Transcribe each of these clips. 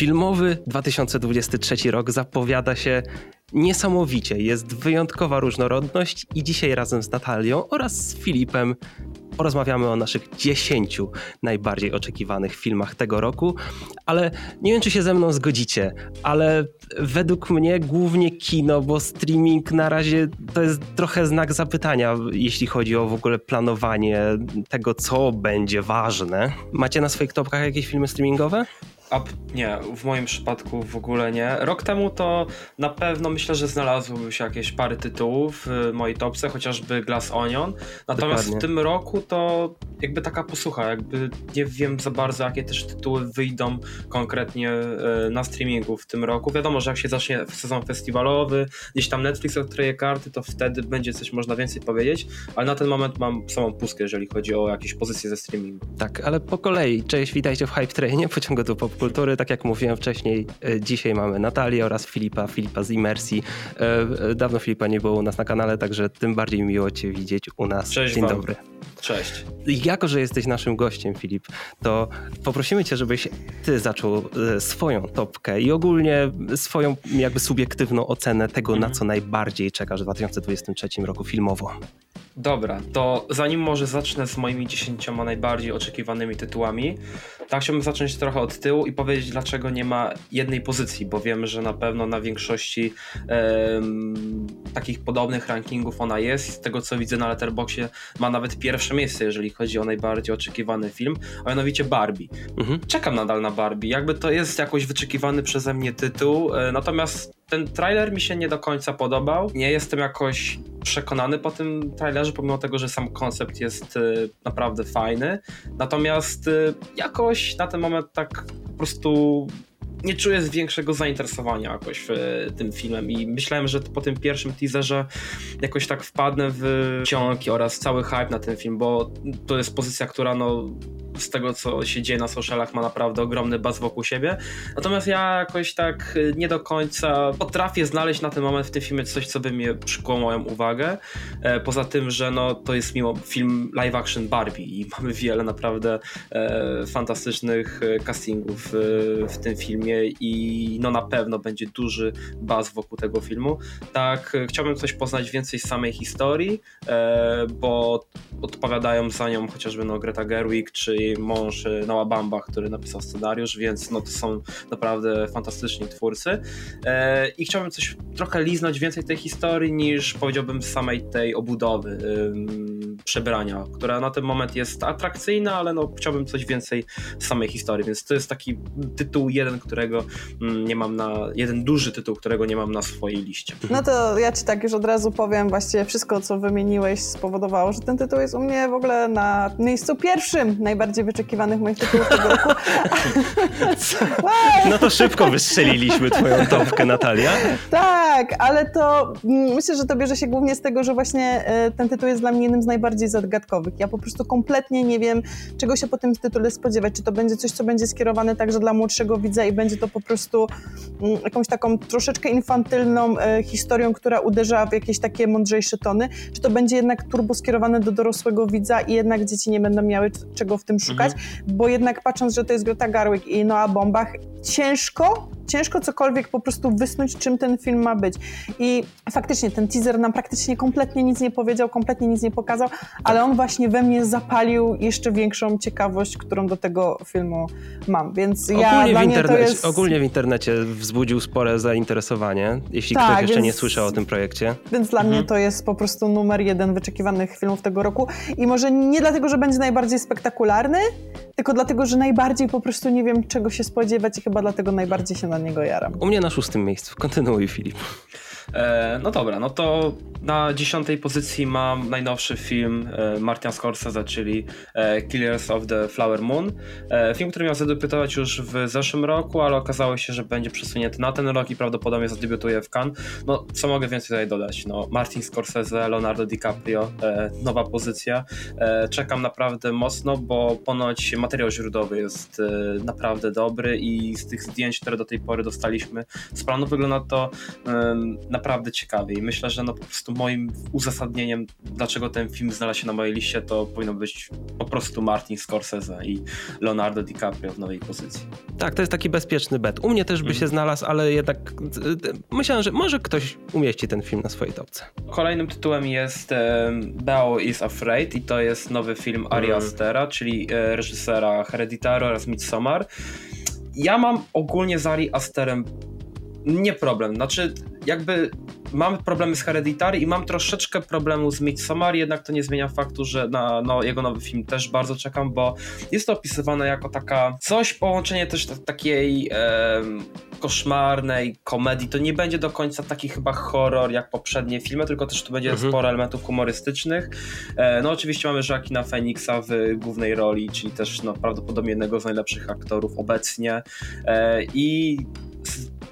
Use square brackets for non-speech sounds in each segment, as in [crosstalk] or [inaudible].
Filmowy 2023 rok zapowiada się niesamowicie. Jest wyjątkowa różnorodność i dzisiaj razem z Natalią oraz z Filipem porozmawiamy o naszych 10 najbardziej oczekiwanych filmach tego roku, ale nie wiem, czy się ze mną zgodzicie, ale według mnie głównie kino, bo streaming na razie to jest trochę znak zapytania, jeśli chodzi o w ogóle planowanie tego, co będzie ważne. Macie na swoich topkach jakieś filmy streamingowe? A, nie, w moim przypadku w ogóle nie. Rok temu to na pewno myślę, że znalazłyby się jakieś pary tytułów w mojej topce, chociażby Glass Onion. Natomiast Dokładnie. w tym roku to jakby taka posłucha, jakby nie wiem za bardzo, jakie też tytuły wyjdą konkretnie e, na streamingu w tym roku. Wiadomo, że jak się zacznie sezon festiwalowy, gdzieś tam Netflix odkryje karty, to wtedy będzie coś można więcej powiedzieć, ale na ten moment mam samą pustkę, jeżeli chodzi o jakieś pozycje ze streamingu. Tak, ale po kolei. Cześć, witajcie w Hype Trainie, pociągu do pop kultury. Tak jak mówiłem wcześniej, e, dzisiaj mamy Natalię oraz Filipa, Filipa z Imersji. E, dawno Filipa nie było u nas na kanale, także tym bardziej miło Cię widzieć u nas. Cześć Dzień wam. dobry. Cześć. Jako, że jesteś naszym gościem, Filip, to poprosimy Cię, żebyś Ty zaczął e, swoją topkę i ogólnie swoją jakby subiektywną ocenę tego, mhm. na co najbardziej czekasz w 2023 roku filmowo. Dobra, to zanim może zacznę z moimi dziesięcioma najbardziej oczekiwanymi tytułami, tak chciałbym zacząć trochę od tyłu i powiedzieć, dlaczego nie ma jednej pozycji, bo wiem, że na pewno na większości takich podobnych rankingów ona jest. Z tego co widzę na Letterboxie ma nawet pierwsze miejsce, jeżeli chodzi o najbardziej oczekiwany film, a mianowicie Barbie. Mhm. Czekam nadal na Barbie, jakby to jest jakoś wyczekiwany przeze mnie tytuł, e, natomiast ten trailer mi się nie do końca podobał. Nie jestem jakoś przekonany po tym trailerze, pomimo tego, że sam koncept jest y, naprawdę fajny. Natomiast y, jakoś na ten moment tak po prostu nie czuję większego zainteresowania jakoś w tym filmem i myślałem, że po tym pierwszym teaserze jakoś tak wpadnę w ciągi oraz cały hype na ten film, bo to jest pozycja, która no z tego, co się dzieje na socialach, ma naprawdę ogromny baz wokół siebie. Natomiast ja jakoś tak y, nie do końca potrafię znaleźć na ten moment w tym filmie coś, co by mnie przykuło moją uwagę. E, poza tym, że no, to jest mimo film live action Barbie i mamy wiele naprawdę e, fantastycznych e, castingów w tym filmie i no na pewno będzie duży baz wokół tego filmu. Tak, chciałbym coś poznać więcej z samej historii, bo odpowiadają za nią chociażby no, Greta Gerwig czy mąż e, Noah Bamba, który napisał scenariusz, więc no to są naprawdę fantastyczni twórcy. E, I chciałbym coś trochę liznąć więcej tej historii niż powiedziałbym samej tej obudowy przebrania, która na ten moment jest atrakcyjna, ale no chciałbym coś więcej samej historii, więc to jest taki tytuł jeden, którego mm, nie mam na, jeden duży tytuł, którego nie mam na swojej liście. No to ja ci tak już od razu powiem, właściwie wszystko, co wymieniłeś spowodowało, że ten tytuł jest u mnie w ogóle na miejscu pierwszym najbardziej wyczekiwanych moich tytułów tego roku. [laughs] no to szybko wystrzeliliśmy twoją topkę, Natalia. Tak, ale to mm, myślę, że to bierze się głównie z tego, że właśnie e, ten tytuł jest dla mnie jednym z najbardziej zagadkowych. Ja po prostu kompletnie nie wiem, czego się po tym tytule spodziewać. Czy to będzie coś, co będzie skierowane także dla młodszego widza i będzie to po prostu mm, jakąś taką troszeczkę infantylną e, historią, która uderza w jakieś takie mądrzejsze tony, czy to będzie jednak turbo skierowane do dorosłego widza i jednak dzieci nie będą miały czego w tym szukać, mhm. bo jednak patrząc, że to jest Greta Garwick i Noah Bombach, ciężko ciężko cokolwiek po prostu wysnuć, czym ten film ma być. I faktycznie ten teaser nam praktycznie kompletnie nic nie powiedział, kompletnie nic nie pokazał, ale on właśnie we mnie zapalił jeszcze większą ciekawość, którą do tego filmu mam. Więc ja ogólnie, w internecie, jest... ogólnie w internecie wzbudził spore zainteresowanie, jeśli tak, ktoś jeszcze więc, nie słyszał o tym projekcie. Więc dla mhm. mnie to jest po prostu numer jeden wyczekiwanych filmów tego roku. I może nie dlatego, że będzie najbardziej spektakularny, tylko dlatego, że najbardziej po prostu nie wiem, czego się spodziewać i chyba dlatego najbardziej się na niego jaram. U mnie na szóstym miejscu. Kontynuuj, Filip. E, no dobra, no to na dziesiątej pozycji mam najnowszy film e, Martina Scorsese, czyli e, Killers of the Flower Moon. Film, który miał zadebiutować już w zeszłym roku, ale okazało się, że będzie przesunięty na ten rok i prawdopodobnie zadebiutuje w Cannes. No, co mogę więcej tutaj dodać? No, Martin Scorsese, Leonardo DiCaprio, nowa pozycja. Czekam naprawdę mocno, bo ponoć materiał źródłowy jest naprawdę dobry i z tych zdjęć, które do tej pory dostaliśmy z planu wygląda to na naprawdę ciekawie i myślę, że no po prostu moim uzasadnieniem, dlaczego ten film znalazł się na mojej liście, to powinno być po prostu Martin Scorsese i Leonardo DiCaprio w nowej pozycji. Tak, to jest taki bezpieczny bet. U mnie też by się mhm. znalazł, ale jednak myślałem, że może ktoś umieści ten film na swojej topce. Kolejnym tytułem jest um, Bao is Afraid i to jest nowy film Ari mhm. Astera, czyli e, reżysera Hereditary oraz Midsommar. Ja mam ogólnie z Ari Asterem nie problem. Znaczy, jakby mam problemy z Hereditary i mam troszeczkę problemu z Midsommar, jednak to nie zmienia faktu, że na no, jego nowy film też bardzo czekam, bo jest to opisywane jako taka coś, połączenie też takiej e, koszmarnej komedii. To nie będzie do końca taki chyba horror jak poprzednie filmy, tylko też tu będzie mhm. sporo elementów humorystycznych. E, no oczywiście mamy Joaquina Phoenixa w głównej roli, czyli też no, prawdopodobnie jednego z najlepszych aktorów obecnie e, i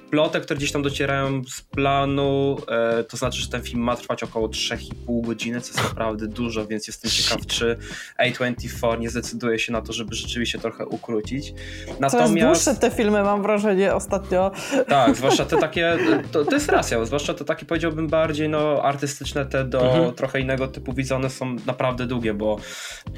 plotek, które gdzieś tam docierają z planu, e, to znaczy, że ten film ma trwać około 3,5 godziny, co jest naprawdę dużo, więc jestem ciekaw, czy A24 nie zdecyduje się na to, żeby rzeczywiście trochę ukrócić. Natomiast... Coraz dłuższe te filmy, mam wrażenie, ostatnio. Tak, zwłaszcza te [laughs] takie, to, to jest racja, zwłaszcza te takie, powiedziałbym, bardziej no, artystyczne, te do mhm. trochę innego typu widzone są naprawdę długie, bo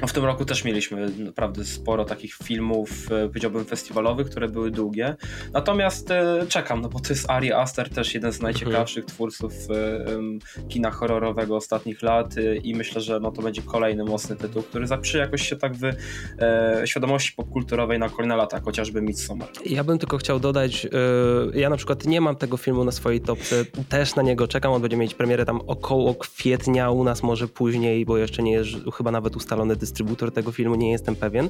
w tym roku też mieliśmy naprawdę sporo takich filmów, e, powiedziałbym, festiwalowych, które były długie. Natomiast e, czekam no bo to jest Ari Aster, też jeden z mhm. najciekawszych twórców um, kina horrorowego ostatnich lat y, i myślę, że no to będzie kolejny mocny tytuł, który zapisze jakoś się tak w e, świadomości popkulturowej na kolejne lata, chociażby Midsommar. Ja bym tylko chciał dodać, y, ja na przykład nie mam tego filmu na swojej topce, też na niego czekam, on będzie mieć premierę tam około kwietnia, u nas może później, bo jeszcze nie jest chyba nawet ustalony dystrybutor tego filmu, nie jestem pewien. Y,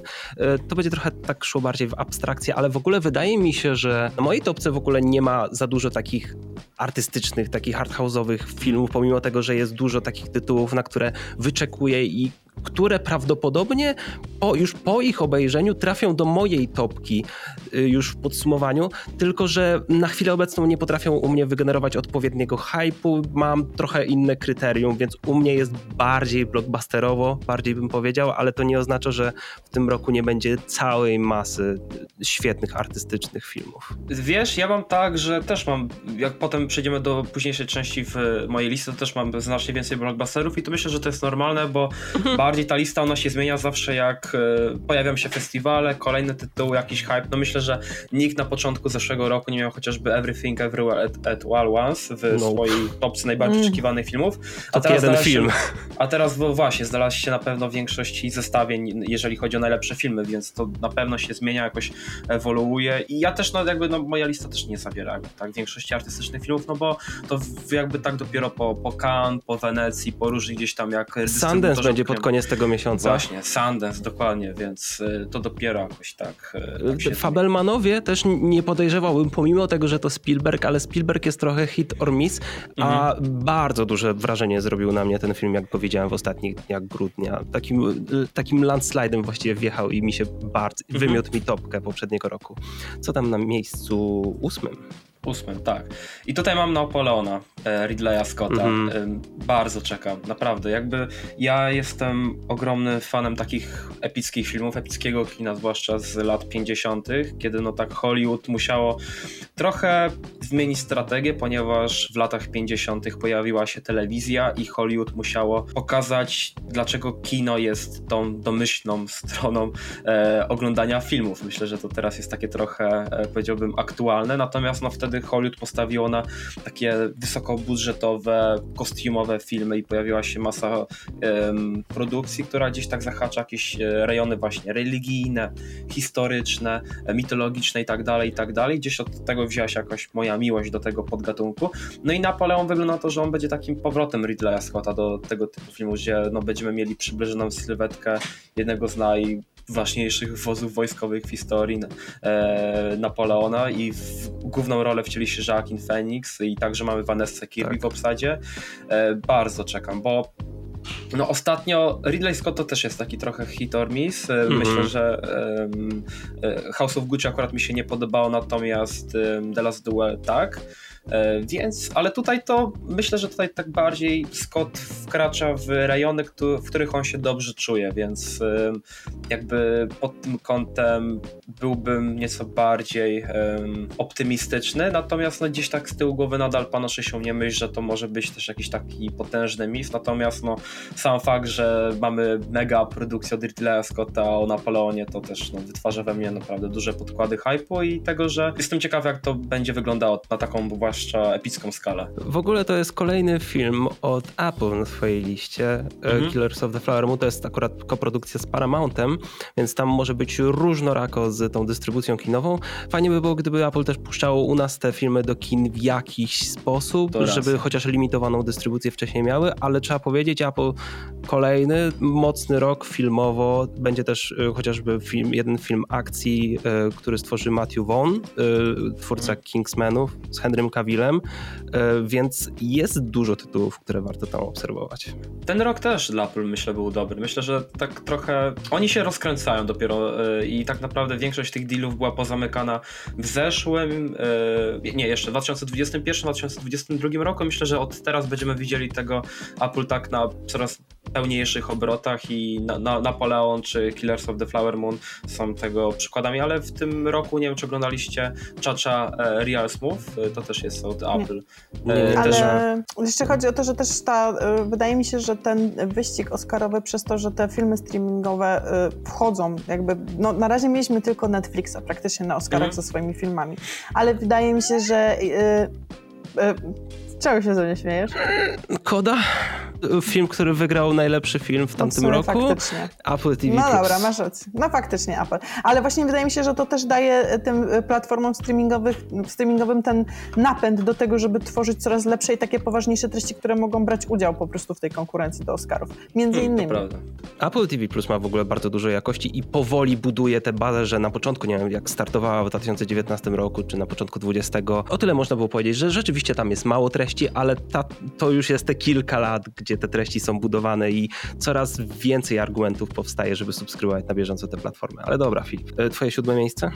to będzie trochę tak szło bardziej w abstrakcję, ale w ogóle wydaje mi się, że na mojej topce w ogóle nie ma za dużo takich artystycznych, takich hardhouse'owych filmów, pomimo tego, że jest dużo takich tytułów, na które wyczekuję i które prawdopodobnie po, już po ich obejrzeniu trafią do mojej topki y, już w podsumowaniu, tylko że na chwilę obecną nie potrafią u mnie wygenerować odpowiedniego hypu, mam trochę inne kryterium, więc u mnie jest bardziej blockbusterowo, bardziej bym powiedział, ale to nie oznacza, że w tym roku nie będzie całej masy świetnych artystycznych filmów. Wiesz, ja mam tak, że też mam, jak potem przejdziemy do późniejszej części w mojej listy, to też mam znacznie więcej blockbusterów i to myślę, że to jest normalne, bo [laughs] bardziej ta lista ona się zmienia zawsze jak e, pojawią się festiwale, kolejne tytuły, jakiś hype. No myślę, że nikt na początku zeszłego roku nie miał chociażby Everything Everywhere at, at All Once w no. swojej topce najbardziej mm. oczekiwanych filmów. A to teraz jeden film. Się, a teraz bo właśnie znalazł się na pewno w większości zestawień, jeżeli chodzi o najlepsze filmy, więc to na pewno się zmienia, jakoś ewoluuje i ja też, no jakby no, moja lista też nie zawiera tak większości artystycznych filmów, no bo to jakby tak dopiero po, po Cannes, po Wenecji, po różnych gdzieś tam jak Sundance będzie pod koniec tego miesiąca. Właśnie, Sundance, dokładnie, więc y, to dopiero jakoś tak. Y, tak Fabelmanowie też nie podejrzewałbym, pomimo tego, że to Spielberg, ale Spielberg jest trochę hit or miss, a mhm. bardzo duże wrażenie zrobił na mnie ten film, jak powiedziałem w ostatnich dniach grudnia. Takim, y, takim landslidem właściwie wjechał i mi się bardzo, mhm. wymiótł mi topkę poprzedniego roku. Co tam na miejscu ósmym? Ósmym, tak. I tutaj mam Napoleona e, Ridleya Scotta. Mm. Bardzo czekam, naprawdę. Jakby ja jestem ogromnym fanem takich epickich filmów, epickiego kina, zwłaszcza z lat 50., kiedy no tak Hollywood musiało trochę zmienić strategię, ponieważ w latach 50. pojawiła się telewizja i Hollywood musiało pokazać, dlaczego kino jest tą domyślną stroną e, oglądania filmów. Myślę, że to teraz jest takie trochę, e, powiedziałbym, aktualne, natomiast no wtedy wtedy Hollywood postawiło na takie wysokobudżetowe, kostiumowe filmy i pojawiła się masa um, produkcji, która gdzieś tak zahacza jakieś e, rejony właśnie religijne, historyczne, e, mitologiczne i tak dalej, i tak dalej. Gdzieś od tego wzięła się jakoś moja miłość do tego podgatunku. No i Napoleon wygląda na to, że on będzie takim powrotem Ridleya Scotta do tego typu filmu, gdzie no, będziemy mieli przybliżoną sylwetkę jednego z naj ważniejszych wozów wojskowych w historii e, Napoleona i w główną rolę wcieli się Joaquin Phoenix i także mamy Vanessa Kirby tak. w obsadzie. E, bardzo czekam, bo No ostatnio Ridley Scott to też jest taki trochę hit or miss. Mm -hmm. Myślę, że um, House of Gucci akurat mi się nie podobało, natomiast um, The Last Duel tak. E, więc, ale tutaj to myślę, że tutaj tak bardziej Scott wkracza w rejony, w których on się dobrze czuje, więc jakby pod tym kątem byłbym nieco bardziej optymistyczny, natomiast no, gdzieś tak z tyłu głowy nadal panoszy się nie myśl, że to może być też jakiś taki potężny mis, natomiast no, sam fakt, że mamy mega produkcję od Scotta o Napoleonie, to też no, wytwarza we mnie naprawdę duże podkłady hype'u i tego, że jestem ciekaw jak to będzie wyglądało na taką właśnie zwłaszcza epicką skalę. W ogóle to jest kolejny film od Apple na swojej liście. E, mhm. Killers of the Flower Moon to jest akurat koprodukcja z Paramountem, więc tam może być różnorako z tą dystrybucją kinową. Fajnie by było, gdyby Apple też puszczało u nas te filmy do kin w jakiś sposób, żeby chociaż limitowaną dystrybucję wcześniej miały, ale trzeba powiedzieć, Apple kolejny mocny rok filmowo. Będzie też y, chociażby film, jeden film akcji, y, który stworzy Matthew Vaughn, twórca mhm. Kingsmanów z Henrym Cavillem, więc jest dużo tytułów, które warto tam obserwować. Ten rok też dla Apple myślę był dobry. Myślę, że tak trochę oni się rozkręcają dopiero i tak naprawdę większość tych dealów była pozamykana w zeszłym, nie, jeszcze w 2021-2022 roku. Myślę, że od teraz będziemy widzieli tego Apple tak na coraz pełniejszych obrotach i na, na, Napoleon czy Killers of the Flower Moon są tego przykładami, ale w tym roku, nie wiem czy oglądaliście Chacha e, Real Smooth, e, to też jest od Apple. E, ale też... jeszcze chodzi o to, że też ta, e, wydaje mi się, że ten wyścig oscarowy przez to, że te filmy streamingowe e, wchodzą, jakby, no na razie mieliśmy tylko Netflixa praktycznie na Oscarach mhm. ze swoimi filmami, ale wydaje mi się, że Czego się ze mnie śmiejesz? Koda? Film, który wygrał najlepszy film w tamtym roku. Faktycznie. Apple TV. No dobra, masz rację. No faktycznie Apple. Ale właśnie wydaje mi się, że to też daje tym platformom streamingowym ten napęd do tego, żeby tworzyć coraz lepsze i takie poważniejsze treści, które mogą brać udział po prostu w tej konkurencji do Oscarów. Między hmm, innymi. prawda. Apple TV Plus ma w ogóle bardzo dużo jakości i powoli buduje tę bazę, że na początku, nie wiem, jak startowała w 2019 roku, czy na początku 2020, o tyle można było powiedzieć, że rzeczywiście tam jest mało treści, treści, ale ta, to już jest te kilka lat, gdzie te treści są budowane i coraz więcej argumentów powstaje, żeby subskrybować na bieżąco te platformy. Ale dobra, Filip, e, twoje siódme miejsce?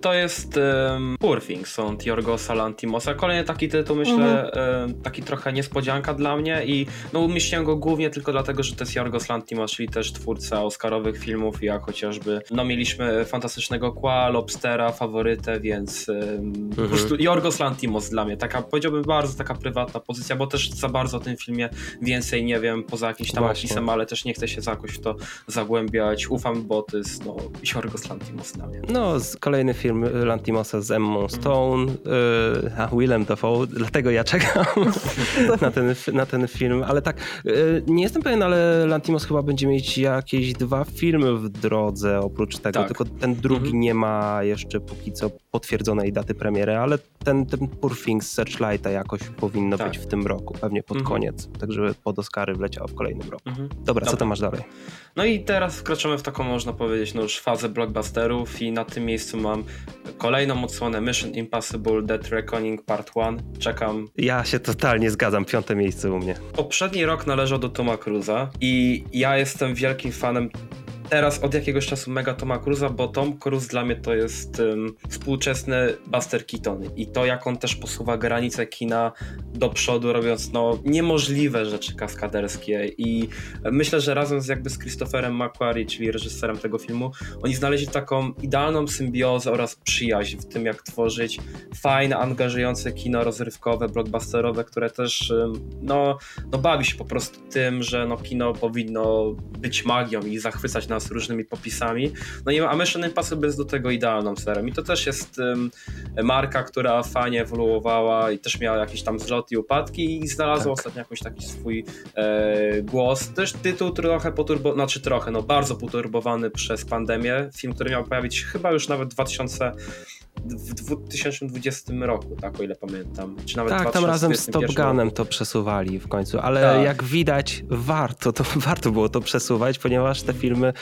to jest um, Poor Things od Jorgosa Lantimosa. Kolejny taki tytuł, myślę, um, taki trochę niespodzianka dla mnie i no umieściłem go głównie tylko dlatego, że to jest Jorgos Lantimos, czyli też twórca oscarowych filmów, jak chociażby, no mieliśmy Fantastycznego Kła, Lobstera, Faworytę, więc um, mhm. po prostu Jorgos Lantimos dla mnie, taka powiedziałbym bardzo taka prywatna pozycja, bo też za bardzo o tym filmie więcej nie wiem, poza jakimś tam Właśnie. opisem, ale też nie chcę się jakoś w to zagłębiać. Ufam, bo to jest no, Jorgos Lantimos dla mnie. No, kolejny film Lantimosa z Emma Stone, yy, a Willem Dafoe, dlatego ja czekam [laughs] na, ten, na ten film, ale tak, yy, nie jestem pewien, ale Lantimos chyba będzie mieć jakieś dwa filmy w drodze oprócz tego, tak. tylko ten drugi mhm. nie ma jeszcze póki co potwierdzonej daty premiery, ale ten, ten Poor Things Searchlighta jakoś powinno tak. być w tym roku, pewnie pod mhm. koniec, tak żeby pod Oscary wleciało w kolejnym roku. Mhm. Dobra, Dobra, co tam masz dalej? No i teraz wkraczamy w taką, można powiedzieć, no już fazę blockbusterów i na tym miejscu mam kolejną odsłonę Mission Impossible Dead Reckoning Part 1. Czekam. Ja się totalnie zgadzam, piąte miejsce u mnie. Poprzedni rok należał do Toma Cruza i ja jestem wielkim fanem teraz od jakiegoś czasu mega Toma Cruza, bo Tom Cruise dla mnie to jest um, współczesny Buster Keaton. I to jak on też posuwa granice kina do przodu, robiąc no niemożliwe rzeczy kaskaderskie. I myślę, że razem z jakby z Christopherem McQuarrie, czyli reżyserem tego filmu, oni znaleźli taką idealną symbiozę oraz przyjaźń w tym, jak tworzyć fajne, angażujące kino rozrywkowe, blockbusterowe, które też no, no bawi się po prostu tym, że no kino powinno być magią i zachwycać nas różnymi popisami. No i a Mission Impossible jest do tego idealną serem i to też jest um, marka, która fajnie ewoluowała i też miała jakieś tam wzloty i upadki i znalazła tak. ostatnio jakiś taki swój e, głos. Też tytuł trochę poturbowany, znaczy trochę, no bardzo poturbowany przez pandemię. Film, który miał pojawić chyba już nawet w 2000 w 2020 roku, tak, o ile pamiętam. Czy nawet tak, tam razem z Top Gunem to przesuwali w końcu, ale tak. jak widać warto, to [laughs] warto było to przesuwać, ponieważ te filmy,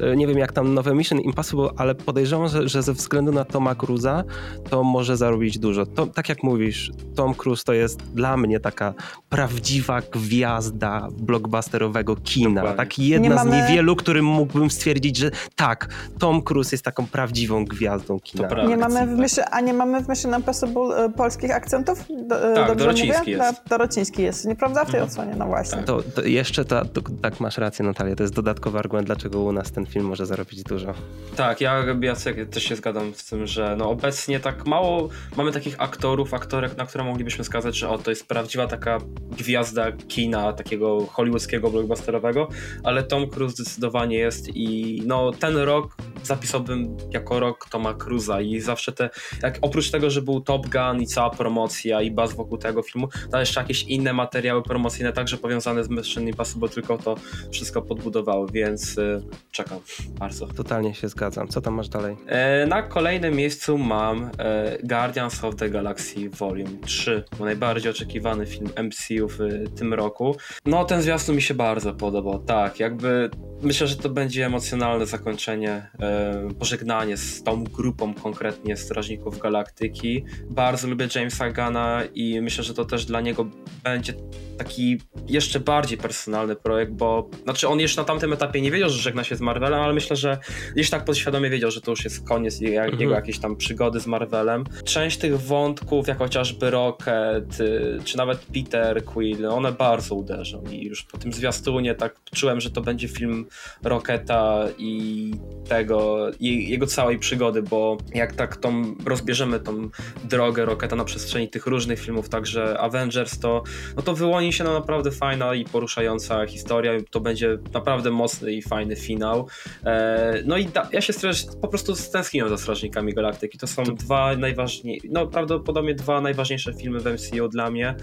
e, nie wiem jak tam nowe Mission Impossible, ale podejrzewam, że, że ze względu na Toma Cruza to może zarobić dużo. To, tak jak mówisz, Tom Cruise to jest dla mnie taka prawdziwa gwiazda blockbusterowego kina. Dokładnie. Tak jedna z niewielu, którym mógłbym stwierdzić, że tak, Tom Cruise jest taką prawdziwą gwiazdą kina. Nie mamy w myśli, a nie mamy w Mission Impossible e, polskich akcentów? Do, e, tak, Dorociński jest. Dorociński jest, nieprawda? W tej mhm. odsłonie, no właśnie. To, to jeszcze ta, to, tak masz rację Natalia, to jest dodatkowy argument, dlaczego u nas ten film może zarobić dużo. Tak, ja, ja też się zgadzam z tym, że no obecnie tak mało mamy takich aktorów, aktorek, na które moglibyśmy skazać, że o, to jest prawdziwa taka gwiazda kina, takiego hollywoodzkiego, blockbusterowego, ale Tom Cruise zdecydowanie jest i no ten rok zapisałbym jako rok Toma Cruza i zawsze te, jak oprócz tego, że był Top Gun i cała promocja i baz wokół tego filmu, to jeszcze jakieś inne materiały promocyjne także powiązane z Mission Impossible, tylko to wszystko podbudowało, więc y, czekam bardzo. Totalnie się zgadzam. Co tam masz dalej? E, na kolejnym miejscu mam e, Guardians of the Galaxy Volume 3, najbardziej oczekiwany film MCU w tym roku. No ten zwiastun mi się bardzo podobał, tak, jakby myślę, że to będzie emocjonalne zakończenie, e, pożegnanie z tą grupą konkretnie Strażników Galaktyki. Bardzo lubię Jamesa Gana i myślę, że to też dla niego będzie taki jeszcze bardziej personalny projekt, bo znaczy on jeszcze na tamtym etapie nie wiedział, że żegna się z Marvelem, ale myślę, że gdzieś tak podświadomie wiedział, że to już jest koniec jego mhm. jakieś tam przygody z Marvelem. Część tych wątków, jak chociażby Rocket, y, czy nawet Peter Quill, one bardzo uderzą i już po tym zwiastunie tak czułem, że to będzie film Rocketa i tego, jego całej przygody, bo jak tak tą rozbierzemy tą drogę Rocketa na przestrzeni tych różnych filmów, także Avengers, to, no to wyłoni się na naprawdę fajna i poruszająca historia, to będzie naprawdę mocny i fajny finał. E, no i da, ja się stresz, po prostu stęskniłem za Strażnikami Galaktyki, to są to... dwa najważniejsze, no prawdopodobnie dwa najważniejsze filmy w MCU dla mnie.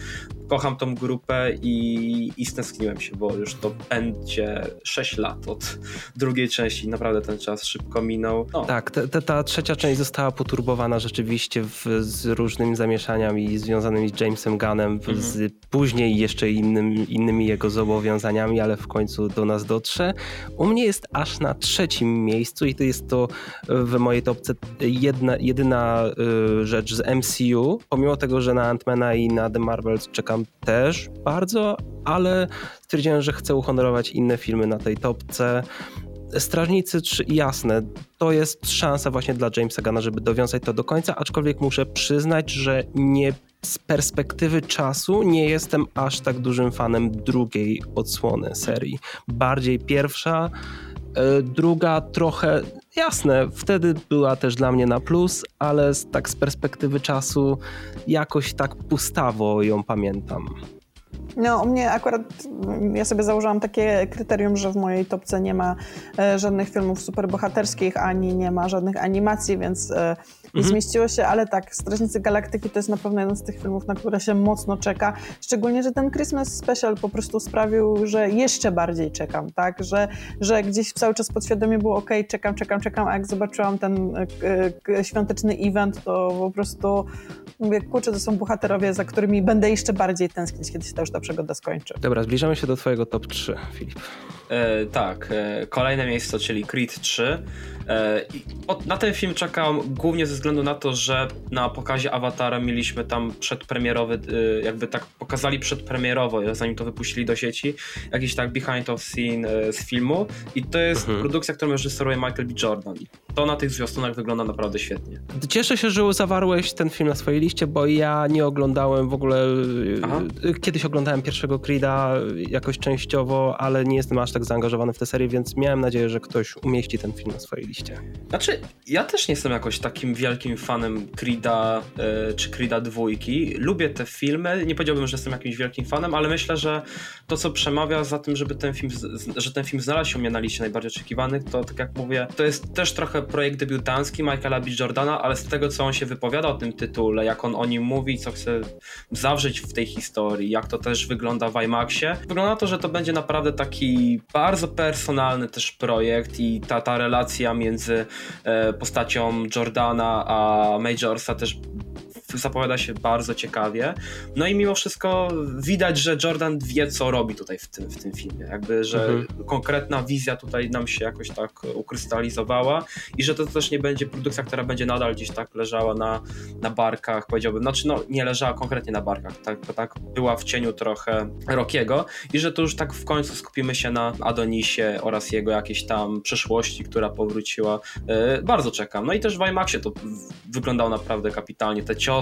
Kocham tą grupę i, i stęskniłem się, bo już to będzie 6 lat od drugiej części, naprawdę ten czas szybko minął. No. Tak, te, te, ta trzecia część została poturbowana rzeczywiście w, z różnymi zamieszaniami związanymi z Jamesem Gunnem, mhm. z później jeszcze innym, innymi jego zobowiązaniami, ale w końcu do nas dotrze. U mnie jest aż na trzecim miejscu i to jest to w mojej topce jedna, jedyna y, rzecz z MCU, pomimo tego, że na Antmana i na The Marvels czekam też bardzo, ale stwierdziłem, że chcę uhonorować inne filmy na tej topce. Strażnicy 3, jasne, to jest szansa właśnie dla Jamesa Gana, żeby dowiązać to do końca, aczkolwiek muszę przyznać, że nie z perspektywy czasu nie jestem aż tak dużym fanem drugiej odsłony serii. Bardziej pierwsza, e, druga trochę, jasne, wtedy była też dla mnie na plus, ale tak z perspektywy czasu jakoś tak pustawo ją pamiętam. No, u mnie akurat, ja sobie założyłam takie kryterium, że w mojej topce nie ma e, żadnych filmów superbohaterskich, ani nie ma żadnych animacji, więc e, nie mhm. zmieściło się, ale tak, Strażnicy Galaktyki to jest na pewno jeden z tych filmów, na które się mocno czeka. Szczególnie, że ten Christmas Special po prostu sprawił, że jeszcze bardziej czekam, tak? Że, że gdzieś cały czas podświadomie było ok, czekam, czekam, czekam, a jak zobaczyłam ten e, świąteczny event, to po prostu mówię, kurczę, to są bohaterowie, za którymi będę jeszcze bardziej tęsknić, kiedy się ta już ta przygoda skończy. Dobra, zbliżamy się do twojego top 3, Filip. E, tak, e, kolejne miejsce, czyli Creed 3. E, na ten film czekam głównie ze względu na to, że na pokazie Awatara mieliśmy tam przedpremierowy, e, jakby tak pokazali przedpremierowo, zanim to wypuścili do sieci, jakiś tak behind of scene e, z filmu i to jest mhm. produkcja, którą reżyseruje Michael B. Jordan. I to na tych zwiastunach wygląda naprawdę świetnie. Cieszę się, że zawarłeś ten film na swojej liście, bo ja nie oglądałem w ogóle, Aha. kiedyś oglądałem pierwszego Creed'a jakoś częściowo, ale nie jestem aż tak zaangażowany w tę serię, więc miałem nadzieję, że ktoś umieści ten film na swojej liście liście. Znaczy, ja też nie jestem jakoś takim wielkim fanem Creed'a e, czy Creed'a dwójki. Lubię te filmy, nie powiedziałbym, że jestem jakimś wielkim fanem, ale myślę, że to, co przemawia za tym, żeby ten film, że ten film znalazł się u mnie na liście najbardziej oczekiwanych, to tak jak mówię, to jest też trochę projekt debiutancki Michaela B. Jordana, ale z tego, co on się wypowiada o tym tytule, jak on o nim mówi, co chce zawrzeć w tej historii, jak to też wygląda w IMAXie, wygląda to, że to będzie naprawdę taki bardzo personalny też projekt i ta, ta relacja między e, postacią Jordana Jordana, a Majorsa też zapowiada się bardzo ciekawie. No i mimo wszystko widać, że Jordan wie, co robi tutaj w tym, w tym filmie. Jakby, że mhm. konkretna wizja tutaj nam się jakoś tak ukrystalizowała i że to też nie będzie produkcja, która będzie nadal gdzieś tak leżała na, na barkach, powiedziałbym. Znaczy, no nie leżała konkretnie na barkach, tak, tak była w cieniu trochę Rokiego i że to już tak w końcu skupimy się na Adonisie oraz jego jakiejś tam przeszłości, która powróciła. Yy, bardzo czekam. No i też w IMAXie to wyglądało naprawdę kapitalnie. Te ciosy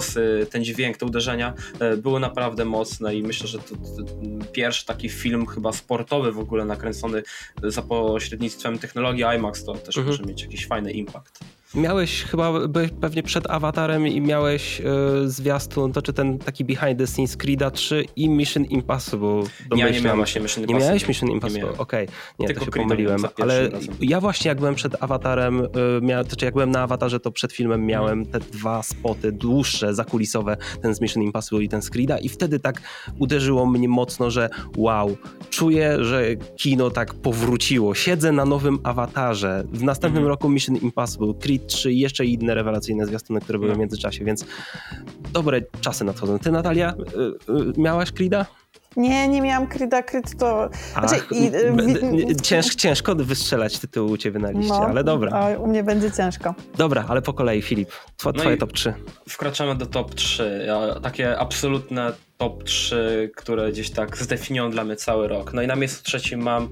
ten dźwięk, te uderzenia e, były naprawdę mocne i myślę, że to, to, to pierwszy taki film chyba sportowy w ogóle nakręcony za pośrednictwem technologii IMAX to też mhm. może mieć jakiś fajny impact. Miałeś chyba, byłeś pewnie przed Awatarem i miałeś y, zwiastun, to czy ten taki behind the scenes Creed'a 3 i Mission Impossible. Ja nie miałem właśnie Mission Impossible. Nie miałeś Mission Impossible? Okej, okay. nie, Tylko to się pomyliłem. Ale razem. ja właśnie jak byłem przed Awatarem, y, mia, to czy jak byłem na Awatarze, to przed filmem miałem te dwa spoty dłuższe, zakulisowe, ten z Mission Impossible i ten z Creed'a i wtedy tak uderzyło mnie mocno, że wow, czuję, że kino tak powróciło. Siedzę na nowym Awatarze. W następnym mhm. roku Mission Impossible, Creed 3 i jeszcze inne rewelacyjne zwiastuny, które były w no. międzyczasie, więc dobre czasy nadchodzą. Ty Natalia, y, y, miałaś Creed'a? Nie, nie miałam Creed'a, Creed to... Ach, znaczy, i, y, cięż, ciężko wystrzelać tytuł u ciebie na liście, no, ale dobra. U mnie będzie ciężko. Dobra, ale po kolei Filip, Two, no twoje top 3. Wkraczamy do top 3. Takie absolutne top 3, które gdzieś tak zdefiniują dla mnie cały rok. No i na miejscu trzecim mam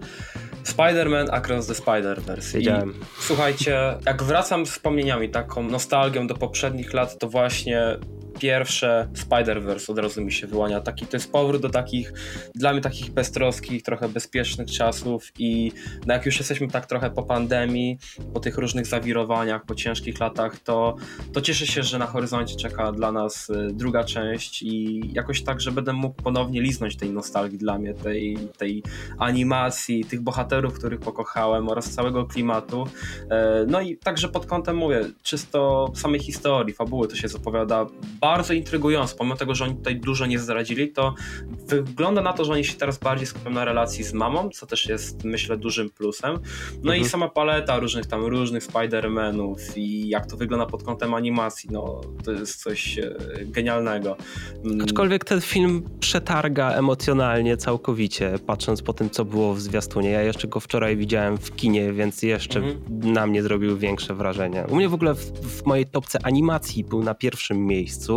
Spider-Man Across the Spider-Verse. Wiedziałem. słuchajcie, jak wracam z wspomnieniami, taką nostalgią do poprzednich lat, to właśnie pierwsze Spider-Verse od razu mi się wyłania. Taki, to jest powrót do takich, dla mnie takich beztroskich, trochę bezpiecznych czasów i no jak już jesteśmy tak trochę po pandemii, po tych różnych zawirowaniach, po ciężkich latach, to, to cieszę się, że na horyzoncie czeka dla nas y, druga część i jakoś tak, że będę mógł ponownie liznąć tej nostalgii dla mnie, tej, tej animacji, tych bohaterów, których pokochałem oraz całego klimatu. E, no i także pod kątem mówię, czysto samej historii, fabuły to się zapowiada bardzo intrygująco, pomimo tego, że oni tutaj dużo nie zdradzili, to wygląda na to, że oni się teraz bardziej skupią na relacji z mamą, co też jest myślę dużym plusem. No mhm. i sama paleta różnych tam różnych Spider-Manów i jak to wygląda pod kątem animacji, no to jest coś e, genialnego. Mm. Aczkolwiek ten film przetarga emocjonalnie całkowicie, patrząc po tym, co było w zwiastunie. Ja jeszcze go wczoraj widziałem w kinie, więc jeszcze mhm. na mnie zrobił większe wrażenie. U mnie w ogóle w, w mojej topce animacji był na pierwszym miejscu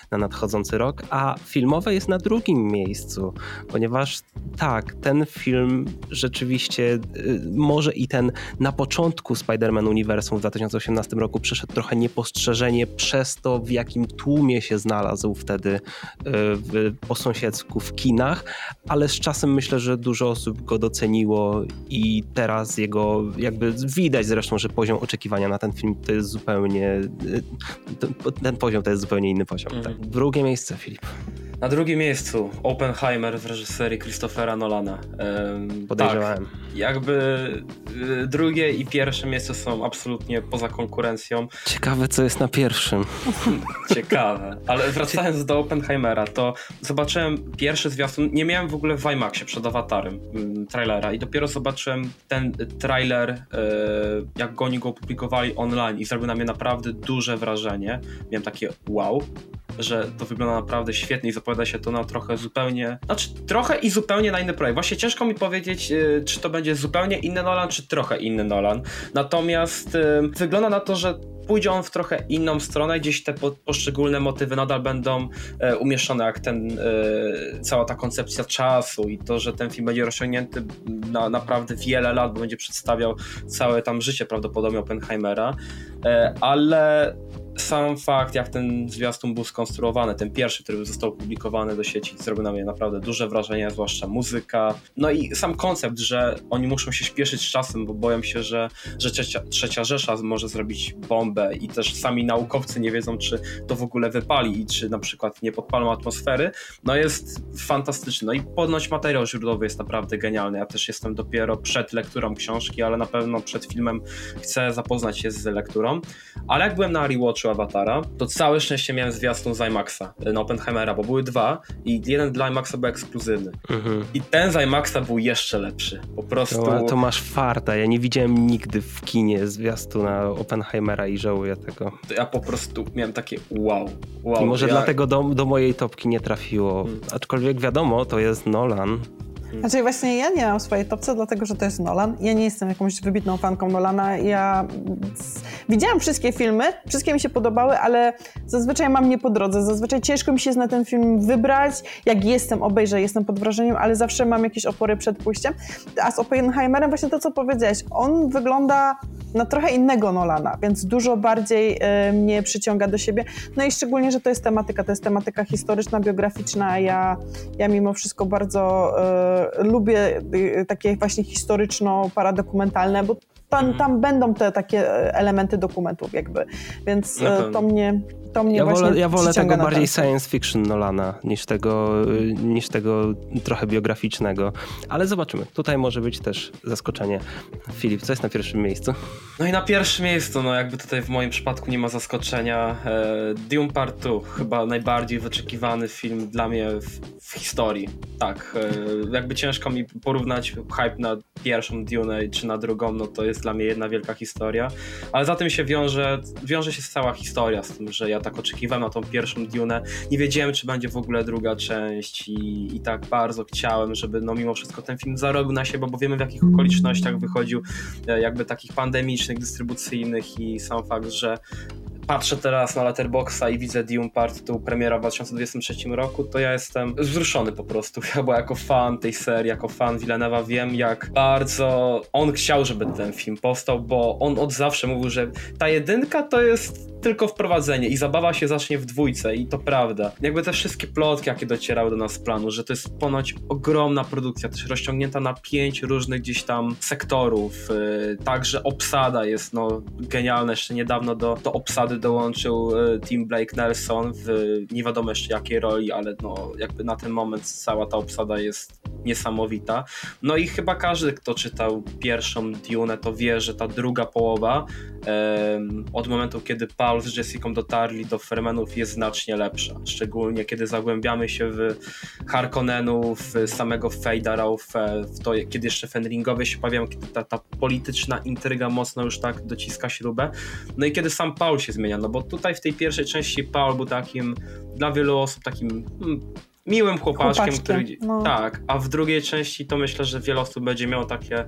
na nadchodzący rok, a filmowe jest na drugim miejscu, ponieważ tak, ten film rzeczywiście y, może i ten na początku Spider-Man Uniwersum w 2018 roku przyszedł trochę niepostrzeżenie przez to, w jakim tłumie się znalazł wtedy y, w, po sąsiedzku w kinach, ale z czasem myślę, że dużo osób go doceniło i teraz jego jakby widać zresztą, że poziom oczekiwania na ten film to jest zupełnie y, ten poziom to jest zupełnie inny poziom. Mm. Tak. Drugie miejsce, Filip. Na drugim miejscu Oppenheimer w reżyserii Christophera Nolana. Um, Podejrzewałem. Tak, jakby y, drugie i pierwsze miejsce są absolutnie poza konkurencją. Ciekawe, co jest na pierwszym. [laughs] Ciekawe. Ale wracając do Oppenheimera, to zobaczyłem pierwszy zwiastun. Nie miałem w ogóle w IMAXie przed awatarem mm, trailera i dopiero zobaczyłem ten trailer, y, jak go oni go opublikowali online i zrobił na mnie naprawdę duże wrażenie. Miałem takie wow, że to wygląda naprawdę świetnie i zapowiada się to na trochę zupełnie, znaczy trochę i zupełnie na inny projekt. Właśnie ciężko mi powiedzieć, y, czy to będzie zupełnie inny Nolan, czy trochę inny Nolan. Natomiast y, wygląda na to, że pójdzie on w trochę inną stronę, gdzieś te poszczególne motywy nadal będą e, umieszczone, jak ten, e, cała ta koncepcja czasu i to, że ten film będzie rozciągnięty na naprawdę wiele lat, bo będzie przedstawiał całe tam życie prawdopodobnie Oppenheimera, e, ale sam fakt, jak ten zwiastun był skonstruowany, ten pierwszy, który został opublikowany do sieci, zrobił na mnie naprawdę duże wrażenie, zwłaszcza muzyka. No i sam koncept, że oni muszą się śpieszyć z czasem, bo boją się, że, że trzecia, trzecia Rzesza może zrobić bombę i też sami naukowcy nie wiedzą, czy to w ogóle wypali i czy na przykład nie podpalą atmosfery. No jest fantastyczny. No i ponoć materiał źródłowy jest naprawdę genialny. Ja też jestem dopiero przed lekturą książki, ale na pewno przed filmem chcę zapoznać się z lekturą. Ale jak byłem na rewatch zobaczył Awatara, to całe szczęście miałem zwiastun z IMAXa na Oppenheimera, bo były dwa i jeden dla IMAXa był ekskluzywny. Mhm. I ten z IMAXa był jeszcze lepszy. Po prostu... To, to masz farta. Ja nie widziałem nigdy w kinie zwiastuna Oppenheimera i żałuję tego. Ja po prostu miałem takie wow. wow. I może ja... dlatego do, do mojej topki nie trafiło. Hmm. Aczkolwiek wiadomo, to jest Nolan. Znaczy właśnie ja nie mam swojej topce, dlatego że to jest Nolan. Ja nie jestem jakąś wybitną fanką Nolana. Ja widziałam wszystkie filmy, wszystkie mi się podobały, ale zazwyczaj mam nie po drodze. Zazwyczaj ciężko mi się jest na ten film wybrać. Jak jestem, obejrzę, jestem pod wrażeniem, ale zawsze mam jakieś opory przed pójściem. A z Oppenheimerem właśnie to, co powiedziałeś, on wygląda na trochę innego Nolana, więc dużo bardziej y, mnie przyciąga do siebie. No i szczególnie, że to jest tematyka, to jest tematyka historyczna, biograficzna. Ja, ja mimo wszystko bardzo y, lubię y, takie właśnie historyczno-paradokumentalne, bo tam, mhm. tam będą te takie elementy dokumentów jakby, więc to mnie to mnie ja wolę, ja wolę tego bardziej science fiction Nolana niż tego, niż tego trochę biograficznego. Ale zobaczymy. Tutaj może być też zaskoczenie. Filip, co jest na pierwszym miejscu? No i na pierwszym miejscu, no jakby tutaj w moim przypadku nie ma zaskoczenia. E, Dune Part 2, chyba najbardziej wyczekiwany film dla mnie w, w historii. Tak, e, jakby ciężko mi porównać hype na pierwszą Dune czy na drugą, no to jest dla mnie jedna wielka historia. Ale za tym się wiąże, wiąże się cała historia z tym, że ja tak oczekiwałem na tą pierwszą Dune. Nie wiedziałem, czy będzie w ogóle druga część i, i tak bardzo chciałem, żeby no mimo wszystko ten film zarobił na siebie, bo wiemy w jakich okolicznościach wychodził, e, jakby takich pandemicznych, dystrybucyjnych i sam fakt, że patrzę teraz na Letterboxa i widzę Dune Part 2 premiera w 2023 roku, to ja jestem wzruszony po prostu. [laughs] Bo jako fan tej serii, jako fan Villeneuve'a wiem jak bardzo on chciał, żeby ten film powstał, bo on od zawsze mówił, że ta jedynka to jest tylko wprowadzenie i zabawa się zacznie w dwójce i to prawda. Jakby te wszystkie plotki, jakie docierały do nas z planu, że to jest ponoć ogromna produkcja, też rozciągnięta na pięć różnych gdzieś tam sektorów, yy, także obsada jest no genialna, jeszcze niedawno do, do obsady dołączył yy, Tim Blake Nelson w nie wiadomo jeszcze jakiej roli, ale no jakby na ten moment cała ta obsada jest niesamowita. No i chyba każdy, kto czytał pierwszą Dune, to wie, że ta druga połowa yy, od momentu, kiedy Paul Paul z Jessica dotarli do Fermenów jest znacznie lepsza. Szczególnie kiedy zagłębiamy się w Harkonnenów, samego Fejdara, w, w to, kiedy jeszcze Fenringowie się pojawiają, kiedy ta, ta polityczna intryga mocno już tak dociska śrubę. No i kiedy sam Paul się zmienia, no bo tutaj w tej pierwszej części Paul był takim dla wielu osób takim hmm, miłym chłopaczkiem, chłopaczkiem który. No. Tak, a w drugiej części to myślę, że wiele osób będzie miało takie e,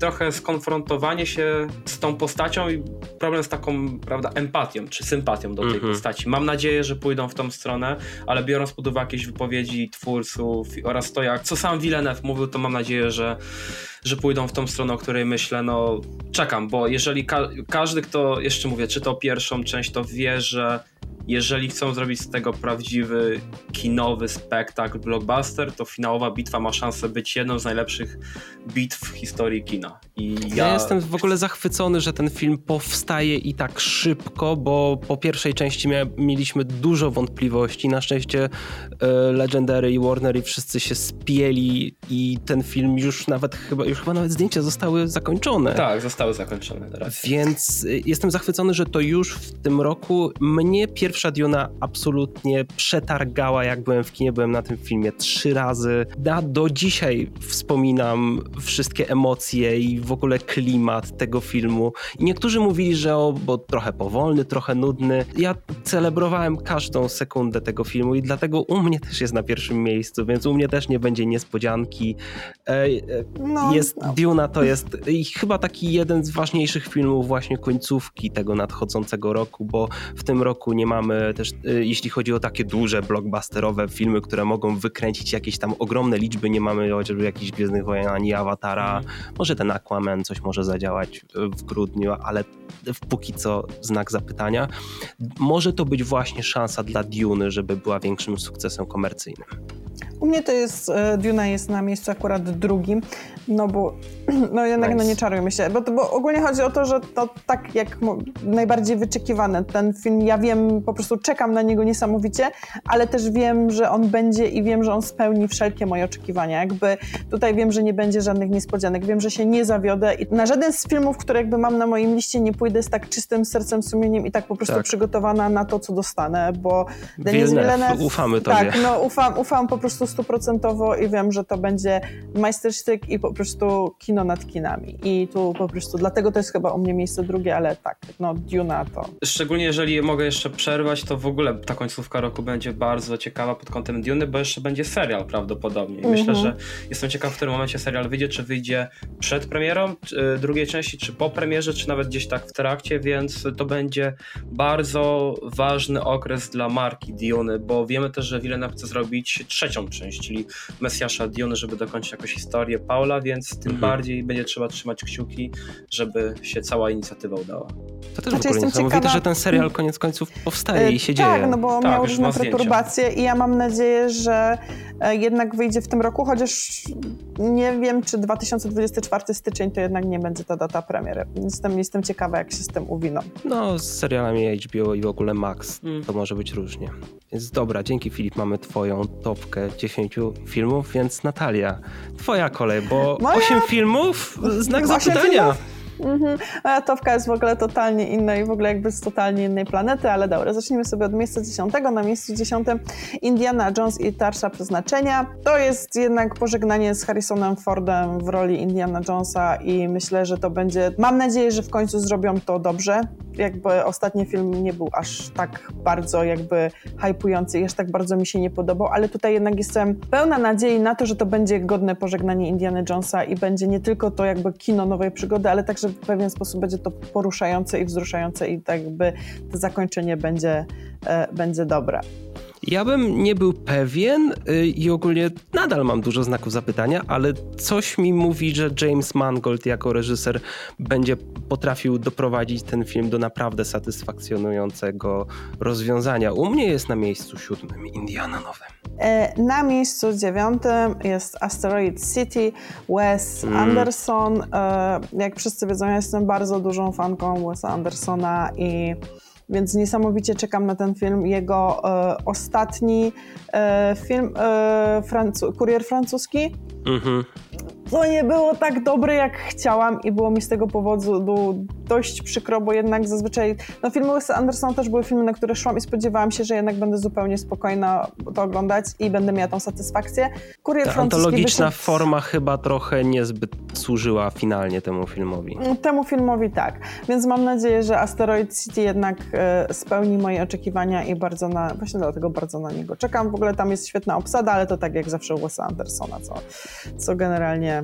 trochę skonfrontowanie się z tą postacią i problem z taką, prawda, empatią czy sympatią do tej mm -hmm. postaci. Mam nadzieję, że pójdą w tą stronę, ale biorąc pod uwagę jakieś wypowiedzi twórców oraz to, jak co sam Villeneuve mówił, to mam nadzieję, że że pójdą w tą stronę, o której myślę, no czekam, bo jeżeli ka każdy, kto jeszcze mówię, czytał pierwszą część, to wie, że jeżeli chcą zrobić z tego prawdziwy kinowy spektakl, blockbuster, to finałowa bitwa ma szansę być jedną z najlepszych bitw w historii kina. I ja... ja jestem w ogóle zachwycony, że ten film powstaje i tak szybko, bo po pierwszej części mieliśmy dużo wątpliwości. Na szczęście e, Legendary i Warner i wszyscy się spieli i ten film już nawet chyba, już chyba nawet zdjęcia zostały zakończone. Tak, zostały zakończone teraz. Więc e, jestem zachwycony, że to już w tym roku mnie pierwszy pierwsza Duna absolutnie przetargała, jak byłem w kinie, byłem na tym filmie trzy razy. Ja do dzisiaj wspominam wszystkie emocje i w ogóle klimat tego filmu. I niektórzy mówili, że o, bo trochę powolny, trochę nudny. Ja celebrowałem każdą sekundę tego filmu i dlatego u mnie też jest na pierwszym miejscu, więc u mnie też nie będzie niespodzianki. E, no, jest no. Duna to jest chyba taki jeden z ważniejszych filmów właśnie końcówki tego nadchodzącego roku, bo w tym roku nie mamy mamy też, y, jeśli chodzi o takie duże, blockbusterowe filmy, które mogą wykręcić jakieś tam ogromne liczby, nie mamy chociażby jakichś Gwiezdnych Wojen ani Awatara. Mm. Może ten Aquaman coś może zadziałać w grudniu, ale póki co znak zapytania. Może to być właśnie szansa dla Dune, żeby była większym sukcesem komercyjnym. U mnie to jest, e, Duna jest na miejscu akurat drugim, no bo [clears throat] no jednak nice. no nie czarujmy się, bo, bo ogólnie chodzi o to, że to tak jak najbardziej wyczekiwane, ten film, ja wiem, po prostu czekam na niego niesamowicie, ale też wiem, że on będzie i wiem, że on spełni wszelkie moje oczekiwania, jakby tutaj wiem, że nie będzie żadnych niespodzianek, wiem, że się nie zawiodę i na żaden z filmów, które jakby mam na moim liście nie pójdę z tak czystym sercem, sumieniem i tak po prostu tak. przygotowana na to, co dostanę, bo Denis Villeneuve, ufamy tobie. Tak, no ufam, ufam po prostu stuprocentowo i wiem, że to będzie majstersztyk i po prostu kino nad kinami. I tu po prostu, dlatego to jest chyba u mnie miejsce drugie, ale tak, no Duna to... Szczególnie jeżeli mogę jeszcze przerwać, to w ogóle ta końcówka roku będzie bardzo ciekawa pod kątem Duny, bo jeszcze będzie serial prawdopodobnie. I myślę, mhm. że jestem ciekaw, w którym momencie serial wyjdzie, czy wyjdzie przed premierą czy, drugiej części, czy po premierze, czy nawet gdzieś tak w trakcie, więc to będzie bardzo ważny okres dla marki Diony, bo wiemy też, że Villeneuve chce zrobić trzecią czyli Mesjasza Diony, żeby dokończyć jakąś historię Paula, więc tym mhm. bardziej będzie trzeba trzymać kciuki, żeby się cała inicjatywa udała. To też znaczy, w ogóle niesamowite, że ten serial koniec końców powstaje i się tak, dzieje. Tak, no bo tak, miał różne perturbacje i ja mam nadzieję, że e, jednak wyjdzie w tym roku, chociaż nie wiem, czy 2024 styczeń to jednak nie będzie ta data premiery. Jestem, jestem ciekawa, jak się z tym uwiną. No, z serialami HBO i w ogóle Max mm. to może być różnie. Więc dobra, dzięki Filip, mamy twoją topkę 10 filmów, więc Natalia, twoja kolej, bo Moja... 8 filmów, znak zapytania. Filmów? Mhm. Moja topka jest w ogóle totalnie inna i w ogóle jakby z totalnie innej planety, ale dobra, zacznijmy sobie od miejsca dziesiątego. Na miejscu dziesiątym Indiana Jones i Tarsza Przeznaczenia. To jest jednak pożegnanie z Harrisonem Fordem w roli Indiana Jonesa i myślę, że to będzie, mam nadzieję, że w końcu zrobią to dobrze. Jakby ostatni film nie był aż tak bardzo jakby hypujący aż tak bardzo mi się nie podobał, ale tutaj jednak jestem pełna nadziei na to, że to będzie godne pożegnanie Indiana Jonesa i będzie nie tylko to jakby kino nowej przygody, ale także w pewien sposób będzie to poruszające i wzruszające i tak jakby to zakończenie będzie, e, będzie dobre. Ja bym nie był pewien y, i ogólnie nadal mam dużo znaków zapytania, ale coś mi mówi, że James Mangold jako reżyser będzie potrafił doprowadzić ten film do naprawdę satysfakcjonującego rozwiązania. U mnie jest na miejscu siódmym Indiana Nowe. E, na miejscu dziewiątym jest Asteroid City, Wes mm. Anderson. E, jak wszyscy wiedzą, ja jestem bardzo dużą fanką Wesa Andersona i więc niesamowicie czekam na ten film. Jego e, ostatni e, film, e, Francu Kurier francuski, mhm to nie było tak dobre, jak chciałam i było mi z tego powodu dość przykro, bo jednak zazwyczaj, no filmy Wes'a Andersona też były filmy, na które szłam i spodziewałam się, że jednak będę zupełnie spokojna to oglądać i będę miała tą satysfakcję. Kurier Ta antologiczna wyszedł... forma chyba trochę niezbyt służyła finalnie temu filmowi. Temu filmowi tak, więc mam nadzieję, że Asteroid City jednak e, spełni moje oczekiwania i bardzo na, właśnie dlatego bardzo na niego czekam. W ogóle tam jest świetna obsada, ale to tak jak zawsze u Wes'a Andersona, co, co generalnie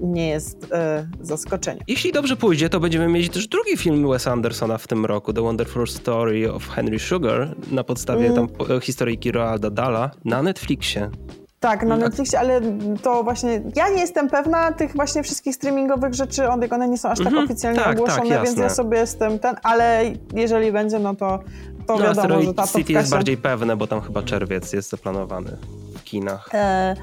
nie jest e, zaskoczeniem. Jeśli dobrze pójdzie, to będziemy mieć też drugi film Wesa Andersona w tym roku, The Wonderful Story of Henry Sugar, na podstawie mm. tam e, historyjki Roalda Dala na Netflixie. Tak, na Netflixie, ale to właśnie ja nie jestem pewna tych właśnie wszystkich streamingowych rzeczy, one nie są aż tak mm -hmm. oficjalnie tak, tak ogłoszone, tak, więc ja sobie jestem ten, ale jeżeli będzie, no to, to no, wiadomo, że ta City jest bardziej pewne, bo tam chyba czerwiec jest zaplanowany w kinach. E,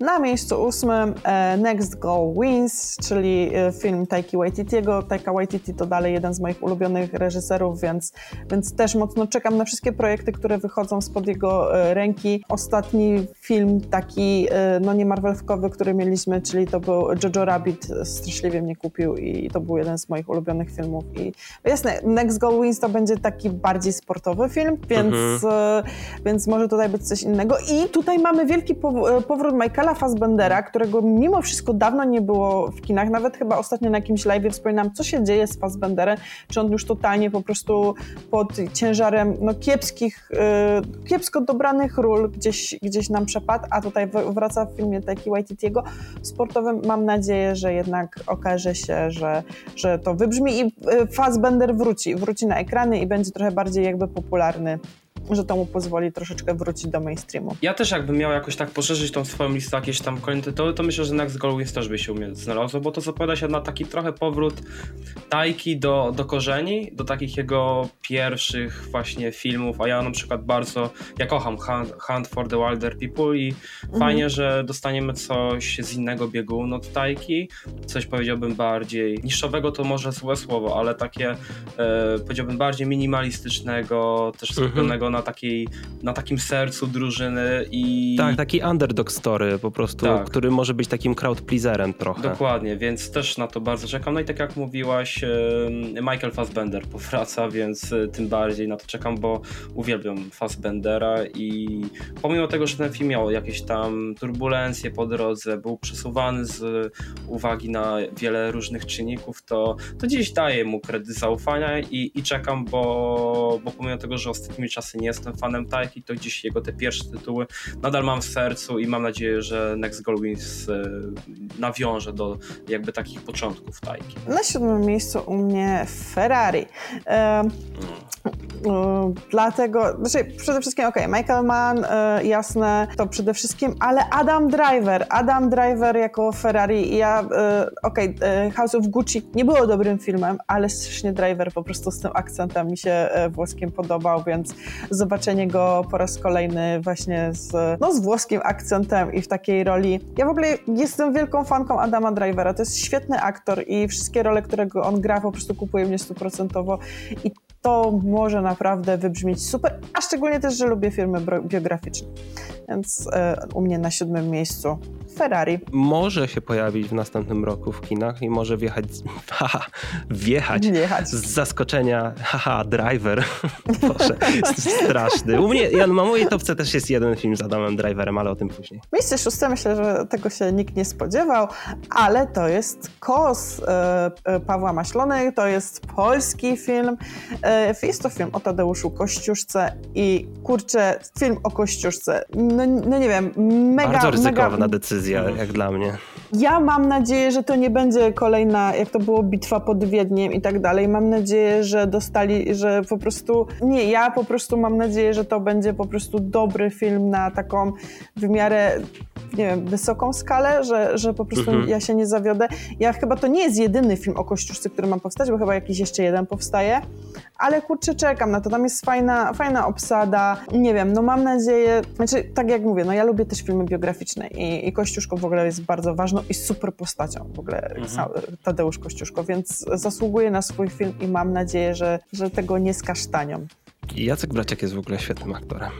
na miejscu ósmym e, Next Goal Wins, czyli e, film Taiki Waititiego. Taika Waititi to dalej jeden z moich ulubionych reżyserów, więc, więc też mocno czekam na wszystkie projekty, które wychodzą spod jego e, ręki. Ostatni film taki, no nie marvelkowy, który mieliśmy, czyli to był Jojo Rabbit, straszliwie mnie kupił i to był jeden z moich ulubionych filmów. I jasne, Next Goal Wins to będzie taki bardziej sportowy film, więc, mhm. więc może tutaj być coś innego. I tutaj mamy wielki powrót Michaela Michaela Fassbendera, którego mimo wszystko dawno nie było w kinach, nawet chyba ostatnio na jakimś live wspominam, co się dzieje z Fassbenderem, czy on już totalnie po prostu pod ciężarem no, kiepskich, yy, kiepsko dobranych ról gdzieś, gdzieś nam przepadł, a tutaj wraca w filmie Taiki Waititiego sportowym. Mam nadzieję, że jednak okaże się, że, że to wybrzmi i y, Fassbender wróci, wróci na ekrany i będzie trochę bardziej jakby popularny że to mu pozwoli troszeczkę wrócić do mainstreamu. Ja też jakbym miał jakoś tak poszerzyć tą swoją listę jakieś tam kolejne tytuły, to myślę, że Next Goal też by się u mnie znalazło, bo to zapowiada się na taki trochę powrót Tajki do, do korzeni, do takich jego pierwszych właśnie filmów, a ja na przykład bardzo, ja kocham Hunt, Hunt for the Wilder People i mhm. fajnie, że dostaniemy coś z innego biegunu od Tajki, coś powiedziałbym bardziej niszowego to może złe słowo, ale takie e, powiedziałbym bardziej minimalistycznego, też mhm. skupionego mhm. Na, takiej, na takim sercu drużyny i... Tak, taki underdog story po prostu, tak. który może być takim crowd pleaserem trochę. Dokładnie, więc też na to bardzo czekam. No i tak jak mówiłaś, Michael Fassbender powraca, więc e, tym bardziej na to czekam, bo uwielbiam Fassbendera i pomimo tego, że ten film miał jakieś tam turbulencje po drodze, był przesuwany z uwagi na wiele różnych czynników, to, to dziś daję mu kredyt zaufania i, i czekam, bo, bo pomimo tego, że ostatnimi czasy nie jestem fanem Taiki, to dziś jego te pierwsze tytuły nadal mam w sercu i mam nadzieję, że Next Goal Wins e, nawiąże do jakby takich początków Taiki. Na siódmym miejscu u mnie Ferrari. Um, Dlatego, znaczy przede wszystkim, ok, Michael Mann, jasne, to przede wszystkim, ale Adam Driver, Adam Driver jako Ferrari, ja, ok, House of Gucci nie było dobrym filmem, ale strasznie Driver po prostu z tym akcentem mi się włoskim podobał, więc zobaczenie go po raz kolejny właśnie z, no, z włoskim akcentem i w takiej roli. Ja w ogóle jestem wielką fanką Adama Drivera, to jest świetny aktor i wszystkie role, którego on gra po prostu kupuje mnie stuprocentowo i to może naprawdę wybrzmieć super, a szczególnie też, że lubię filmy biograficzne. Więc e, u mnie na siódmym miejscu Ferrari. Może się pojawić w następnym roku w kinach i może wjechać, [laughs] haha, wjechać Wjechać. z zaskoczenia, haha, Driver. [laughs] Boże, straszny. U mnie, ja, na mojej topce też jest jeden film z Adamem Driverem, ale o tym później. Miejsce szóste, myślę, że tego się nikt nie spodziewał, ale to jest Kos e, e, Pawła Maślony, to jest polski film. E, jest to film o Tadeuszu Kościuszce i kurczę, film o Kościuszce, no, no nie wiem, mega... Bardzo ryzykowna mega... decyzja, jak dla mnie. Ja mam nadzieję, że to nie będzie kolejna, jak to było, bitwa pod Wiedniem i tak dalej. Mam nadzieję, że dostali, że po prostu... Nie, ja po prostu mam nadzieję, że to będzie po prostu dobry film na taką w miarę nie wiem, wysoką skalę, że, że po prostu mhm. ja się nie zawiodę. Ja chyba to nie jest jedyny film o Kościuszce, który ma powstać, bo chyba jakiś jeszcze jeden powstaje, ale kurczę, czekam na to. Tam jest fajna, fajna obsada. Nie wiem, no mam nadzieję, znaczy tak jak mówię, no ja lubię też filmy biograficzne i, i Kościuszko w ogóle jest bardzo ważną i super postacią w ogóle mhm. Tadeusz Kościuszko, więc zasługuje na swój film i mam nadzieję, że, że tego nie skasztanią. Jacek Braciak jest w ogóle świetnym aktorem.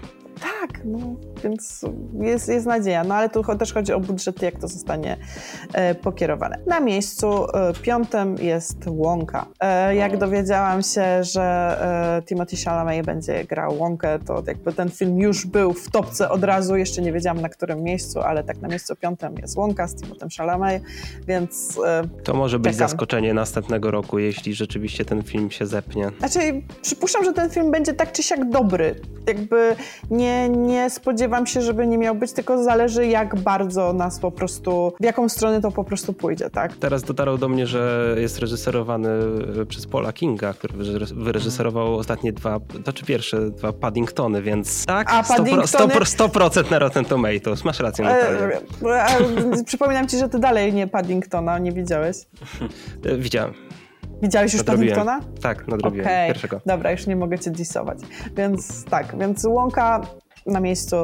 Tak, no, więc jest, jest nadzieja. No ale tu też chodzi o budżety, jak to zostanie e, pokierowane. Na miejscu e, piątym jest Łąka. E, jak dowiedziałam się, że e, Timothy Chalamet będzie grał Łąkę, to jakby ten film już był w topce od razu. Jeszcze nie wiedziałam na którym miejscu, ale tak na miejscu piątym jest Łąka z Timothy Chalamet, więc e, To może być czekam. zaskoczenie następnego roku, jeśli rzeczywiście ten film się zepnie. Znaczy, przypuszczam, że ten film będzie tak czy siak dobry. Jakby nie, nie spodziewam się, żeby nie miał być, tylko zależy jak bardzo nas po prostu, w jaką stronę to po prostu pójdzie, tak? Teraz dotarło do mnie, że jest reżyserowany e, przez Paula Kinga, który wyreżyserował ostatnie dwa, to czy pierwsze dwa Paddingtony, więc tak, A, 100%, Paddingtony... 100%, 100% na Rotten Tomatoes. Masz rację, Natalia. E, przypominam ci, że ty dalej nie Paddingtona nie widziałeś. [laughs] E, widziałem. Widziałeś już Paddingtona? Tak, nadrobiłem okay. pierwszego. Dobra, już nie mogę cię disować. Więc tak, więc Łąka na miejscu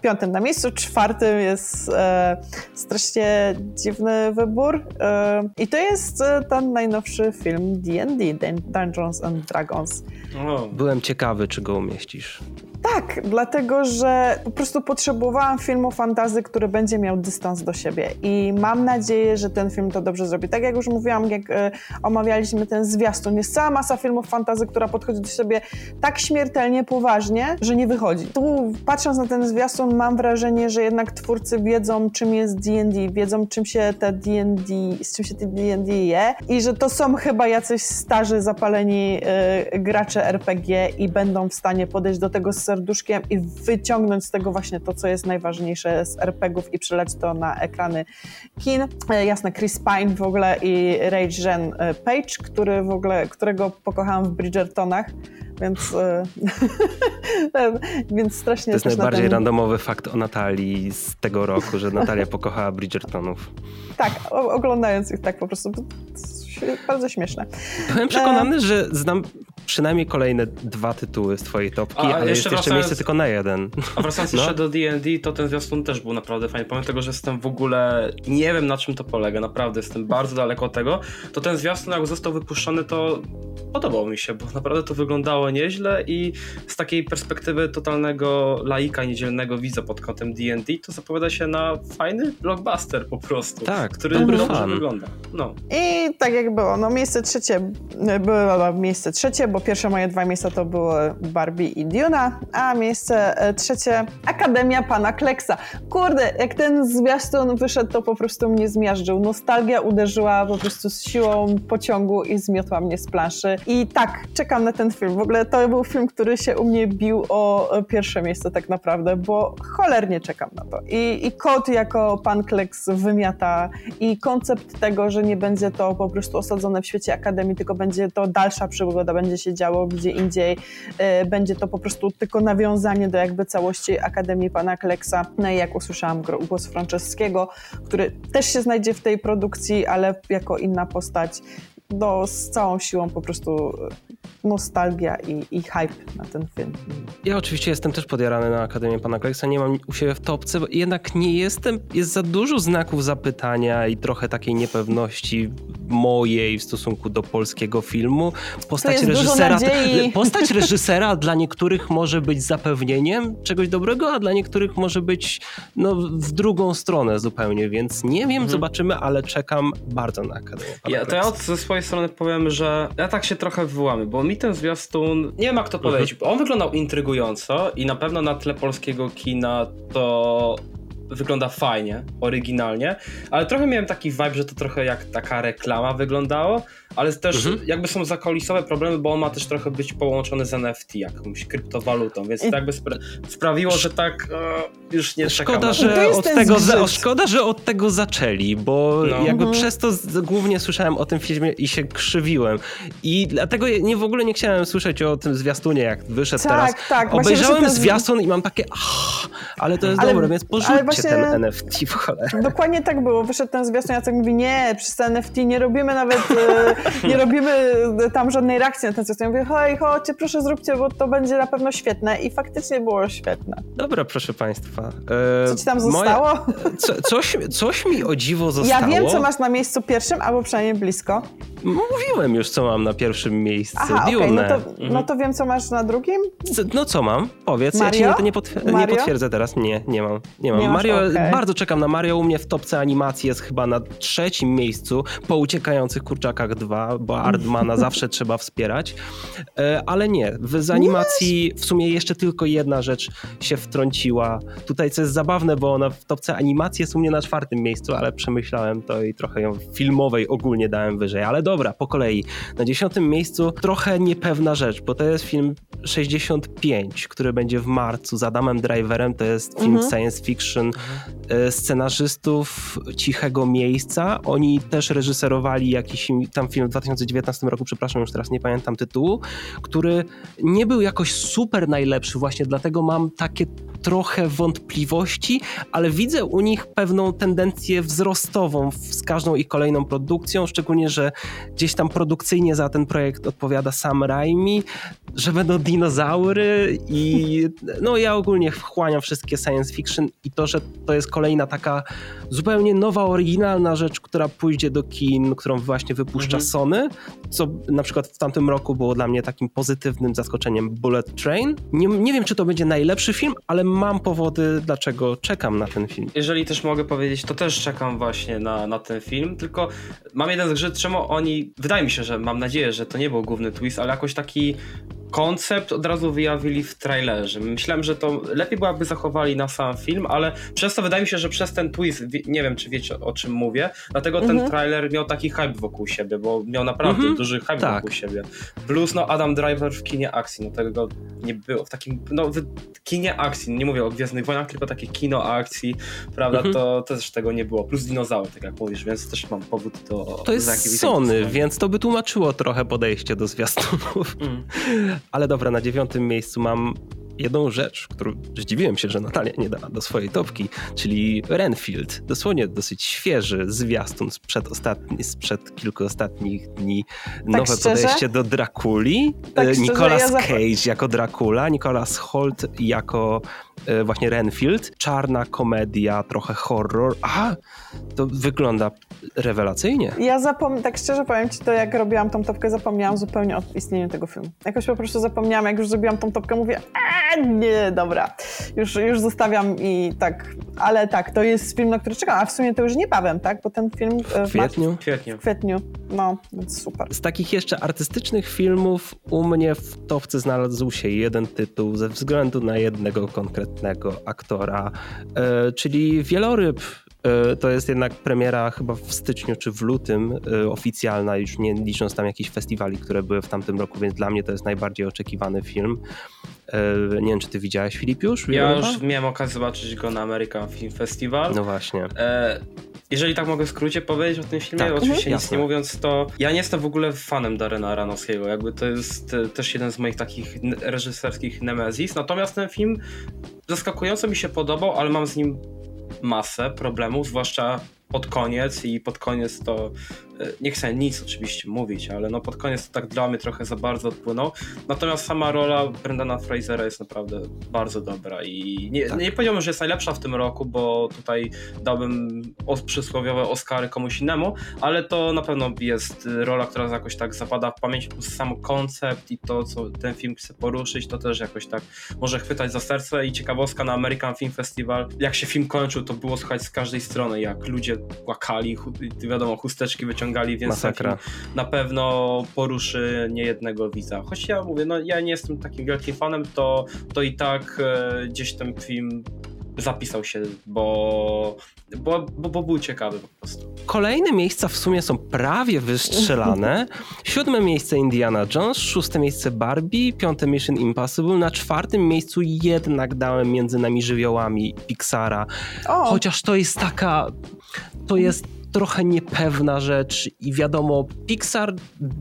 piątym. Na miejscu czwartym jest e, strasznie dziwny wybór e, i to jest e, ten najnowszy film D&D, Dungeons and Dragons. Byłem ciekawy, czy go umieścisz. Tak, dlatego że po prostu potrzebowałam filmu fantazy, który będzie miał dystans do siebie i mam nadzieję, że ten film to dobrze zrobi. Tak jak już mówiłam, jak e, omawialiśmy ten zwiastun, jest cała masa filmów fantazy, która podchodzi do siebie tak śmiertelnie poważnie, że nie wychodzi. Tu patrząc na ten zwiastun mam wrażenie, że jednak twórcy wiedzą czym jest D&D, wiedzą czym się te D&D, z czym się te D&D je i że to są chyba jacyś starzy, zapaleni e, gracze RPG i będą w stanie podejść do tego z serduszkiem i wyciągnąć z tego właśnie to, co jest najważniejsze z RPGów i przelać to na ekrany kin. E, jasne, Chris Pine w ogóle i Rage Jen e, Page, który w ogóle, którego pokochałam w Bridgertonach więc, e, [laughs] więc strasznie To jest najbardziej ten... randomowy fakt o Natalii z tego roku, że Natalia pokochała Bridgertonów. Tak, oglądając ich tak po prostu. Bardzo śmieszne. Byłem przekonany, e... że znam przynajmniej kolejne dwa tytuły z twojej topki, a, ale jeszcze jest jeszcze miejsce tylko na jeden. A wracając [laughs] no. jeszcze do D&D, to ten zwiastun też był naprawdę fajny. Pomimo tego, że jestem w ogóle, nie wiem na czym to polega, naprawdę jestem bardzo daleko od tego, to ten zwiastun jak został wypuszczony, to podobał mi się, bo naprawdę to wyglądało nieźle i z takiej perspektywy totalnego laika niedzielnego widza pod kątem D&D, to zapowiada się na fajny blockbuster po prostu, tak, który dobrze fan. wygląda. No. I tak jak było, no miejsce trzecie było miejsce trzecie, bo pierwsze moje dwa miejsca to były Barbie i Duna, a miejsce e, trzecie Akademia Pana Kleksa. Kurde, jak ten zwiastun wyszedł, to po prostu mnie zmiażdżył. Nostalgia uderzyła po prostu z siłą pociągu i zmiotła mnie z planszy. I tak, czekam na ten film. W ogóle to był film, który się u mnie bił o pierwsze miejsce tak naprawdę, bo cholernie czekam na to. I, i kot jako Pan Kleks wymiata i koncept tego, że nie będzie to po prostu osadzone w świecie Akademii, tylko będzie to dalsza przygoda, będzie się działo gdzie indziej. E, będzie to po prostu tylko nawiązanie do jakby całości Akademii Pana Kleksa. No i jak usłyszałam głos Franceskiego, który też się znajdzie w tej produkcji, ale jako inna postać, no, z całą siłą po prostu nostalgia i, i hype na ten film. Ja oczywiście jestem też podjarany na Akademię Pana Kleksa, nie mam u siebie w topce, bo jednak nie jestem, jest za dużo znaków zapytania i trochę takiej niepewności mojej w stosunku do polskiego filmu. Postać reżysera, [laughs] postać reżysera dla niektórych może być zapewnieniem czegoś dobrego, a dla niektórych może być no, w drugą stronę zupełnie, więc nie wiem, mhm. zobaczymy, ale czekam bardzo na Akademię Pana ja, To ja od, ze swojej strony powiem, że ja tak się trochę wyłamy, bo mi ten zwiastun, nie wiem jak to powiedzieć, mhm. on wyglądał intrygująco i na pewno na tle polskiego kina to wygląda fajnie, oryginalnie, ale trochę miałem taki vibe, że to trochę jak taka reklama wyglądało, ale też mhm. jakby są zakolisowe problemy, bo on ma też trochę być połączony z NFT, jakąś kryptowalutą, więc to jakby spra sprawiło, że tak e, już nie szkoda, że od tego za, Szkoda, że od tego zaczęli, bo no. jakby mhm. przez to głównie słyszałem o tym filmie i się krzywiłem. I dlatego nie w ogóle nie chciałem słyszeć o tym zwiastunie, jak wyszedł tak, teraz. Tak, Obejrzałem ten... zwiastun i mam takie ach, ale to jest ale, dobre, więc porzućcie właśnie... ten NFT w cholerę. Dokładnie tak było. Wyszedł ten zwiastun, Jacek mówi, nie, przez ten NFT nie robimy nawet e, nie robimy tam żadnej reakcji na ten system. Ja mówię, hej, chodźcie, proszę zróbcie, bo to będzie na pewno świetne. I faktycznie było świetne. Dobra, proszę państwa. E, co ci tam zostało? Moja, co, coś, coś mi o dziwo zostało. [laughs] Ja wiem, co masz na miejscu pierwszym, albo przynajmniej blisko. Mówiłem już, co mam na pierwszym miejscu. Aha, okay, no, to, no to wiem, co masz na drugim? No co mam? Powiedz. Mario? Ja ci nie, potwier nie potwierdzę teraz. Nie, nie mam. Nie mam. Nie Mario, okay. bardzo czekam na Mario. U mnie w topce animacji jest chyba na trzecim miejscu po Uciekających Kurczakach 2, bo Artmana [laughs] zawsze trzeba wspierać. E, ale nie, z animacji w sumie jeszcze tylko jedna rzecz się wtrąciła. Tutaj co jest zabawne, bo ona w topce animacji jest u mnie na czwartym miejscu, ale przemyślałem to i trochę ją filmowej ogólnie dałem wyżej. Ale dobra, po kolei. Na dziesiątym miejscu trochę niepewna rzecz, bo to jest film 65, który będzie w marcu z Adamem Driverem. To jest film mhm. science fiction scenarzystów Cichego Miejsca. Oni też reżyserowali jakiś tam film w 2019 roku, przepraszam, już teraz nie pamiętam tytułu, który nie był jakoś super najlepszy, właśnie dlatego mam takie trochę wątpliwości, ale widzę u nich pewną tendencję wzrostową z każdą ich kolejną produkcją, szczególnie, że gdzieś tam produkcyjnie za ten projekt odpowiada Sam Raimi, że będą dinozaury i no ja ogólnie wchłaniam wszystkie science fiction i to, że to jest kolejna taka zupełnie nowa, oryginalna rzecz, która pójdzie do kin, którą właśnie wypuszcza mhm. Sony, co na przykład w tamtym roku było dla mnie takim pozytywnym zaskoczeniem Bullet Train. Nie, nie wiem, czy to będzie najlepszy film, ale mam powody, dlaczego czekam na ten film. Jeżeli też mogę powiedzieć, to też czekam właśnie na, na ten film, tylko mam jeden zgrzyt, czemu oni, wydaje mi się, że mam nadzieję, że to nie był główny twist, ale jakoś taki koncept od razu wyjawili w trailerze. Myślałem, że to lepiej byłaby zachowali na sam film, ale przez to wydaje mi się, że przez ten twist, nie wiem czy wiecie o czym mówię, dlatego ten mhm. trailer miał taki hype wokół siebie, bo miał naprawdę mhm. duży hype tak. wokół siebie. Plus no Adam Driver w kinie akcji, no tego nie było w takim, no w kinie akcji, nie mówię o Gwiezdnych Wojnach, tylko takie kino akcji, prawda, mhm. to, to też tego nie było. Plus dinozaury, tak jak mówisz, więc też mam powód do... To jest Sony, więc to by tłumaczyło trochę podejście do zwiastunów. Mm. [laughs] Ale dobra, na dziewiątym miejscu mam jedną rzecz, którą zdziwiłem się, że Natalia nie dała do swojej topki, czyli Renfield. Dosłownie dosyć świeży zwiastun sprzed, ostatni, sprzed kilku ostatnich dni. Tak Nowe szczerze? podejście do Drakuli. Tak e, Nicolas ja Cage jako Dracula, Nicolas Holt jako E, właśnie Renfield. Czarna komedia, trochę horror. A, to wygląda rewelacyjnie. Ja zapomniałam, tak szczerze powiem ci, to jak robiłam tą topkę, zapomniałam zupełnie o istnieniu tego filmu. Jakoś po prostu zapomniałam, jak już zrobiłam tą topkę, mówię, eee, nie, dobra, już, już zostawiam i tak, ale tak, to jest film, na który czekam, a w sumie to już niebawem, tak, bo ten film... E, w kwietniu? W kwietniu. W kwietniu, no, więc super. Z takich jeszcze artystycznych filmów u mnie w topce znalazł się jeden tytuł ze względu na jednego konkretnego aktora, e, czyli Wieloryb. E, to jest jednak premiera chyba w styczniu czy w lutym oficjalna, już nie licząc tam jakichś festiwali, które były w tamtym roku, więc dla mnie to jest najbardziej oczekiwany film. Nie wiem, czy ty widziałeś Filip już? Ja już miałem okazję zobaczyć go na American Film Festival. No właśnie. Jeżeli tak mogę w skrócie powiedzieć o tym filmie, tak, oczywiście nic nie mówiąc, to ja nie jestem w ogóle fanem Darena Aronofskiego. Jakby to jest też jeden z moich takich reżyserskich nemezis. Natomiast ten film zaskakująco mi się podobał, ale mam z nim masę problemów, zwłaszcza pod koniec i pod koniec to e, nie chcę nic oczywiście mówić, ale no pod koniec to tak dla mnie trochę za bardzo odpłynął. Natomiast sama rola Brendana Frasera jest naprawdę bardzo dobra i nie, tak. nie powiedziałbym, że jest najlepsza w tym roku, bo tutaj dałbym przysłowiowe Oscary komuś innemu, ale to na pewno jest rola, która jakoś tak zapada w pamięć, plus sam koncept i to, co ten film chce poruszyć, to też jakoś tak może chwytać za serce i ciekawostka na American Film Festival, jak się film kończył, to było słychać z każdej strony, jak ludzie płakali, wiadomo, chusteczki wyciągali, więc Masakra. na pewno poruszy niejednego widza. Choć ja mówię, no ja nie jestem takim wielkim fanem, to, to i tak e, gdzieś ten film zapisał się, bo, bo, bo, bo, był ciekawy po prostu. Kolejne miejsca w sumie są prawie wystrzelane. [laughs] Siódme miejsce Indiana Jones, szóste miejsce Barbie, piąte Mission Impossible, na czwartym miejscu jednak dałem między nami żywiołami Pixara. O. Chociaż to jest taka to jest trochę niepewna rzecz i wiadomo, Pixar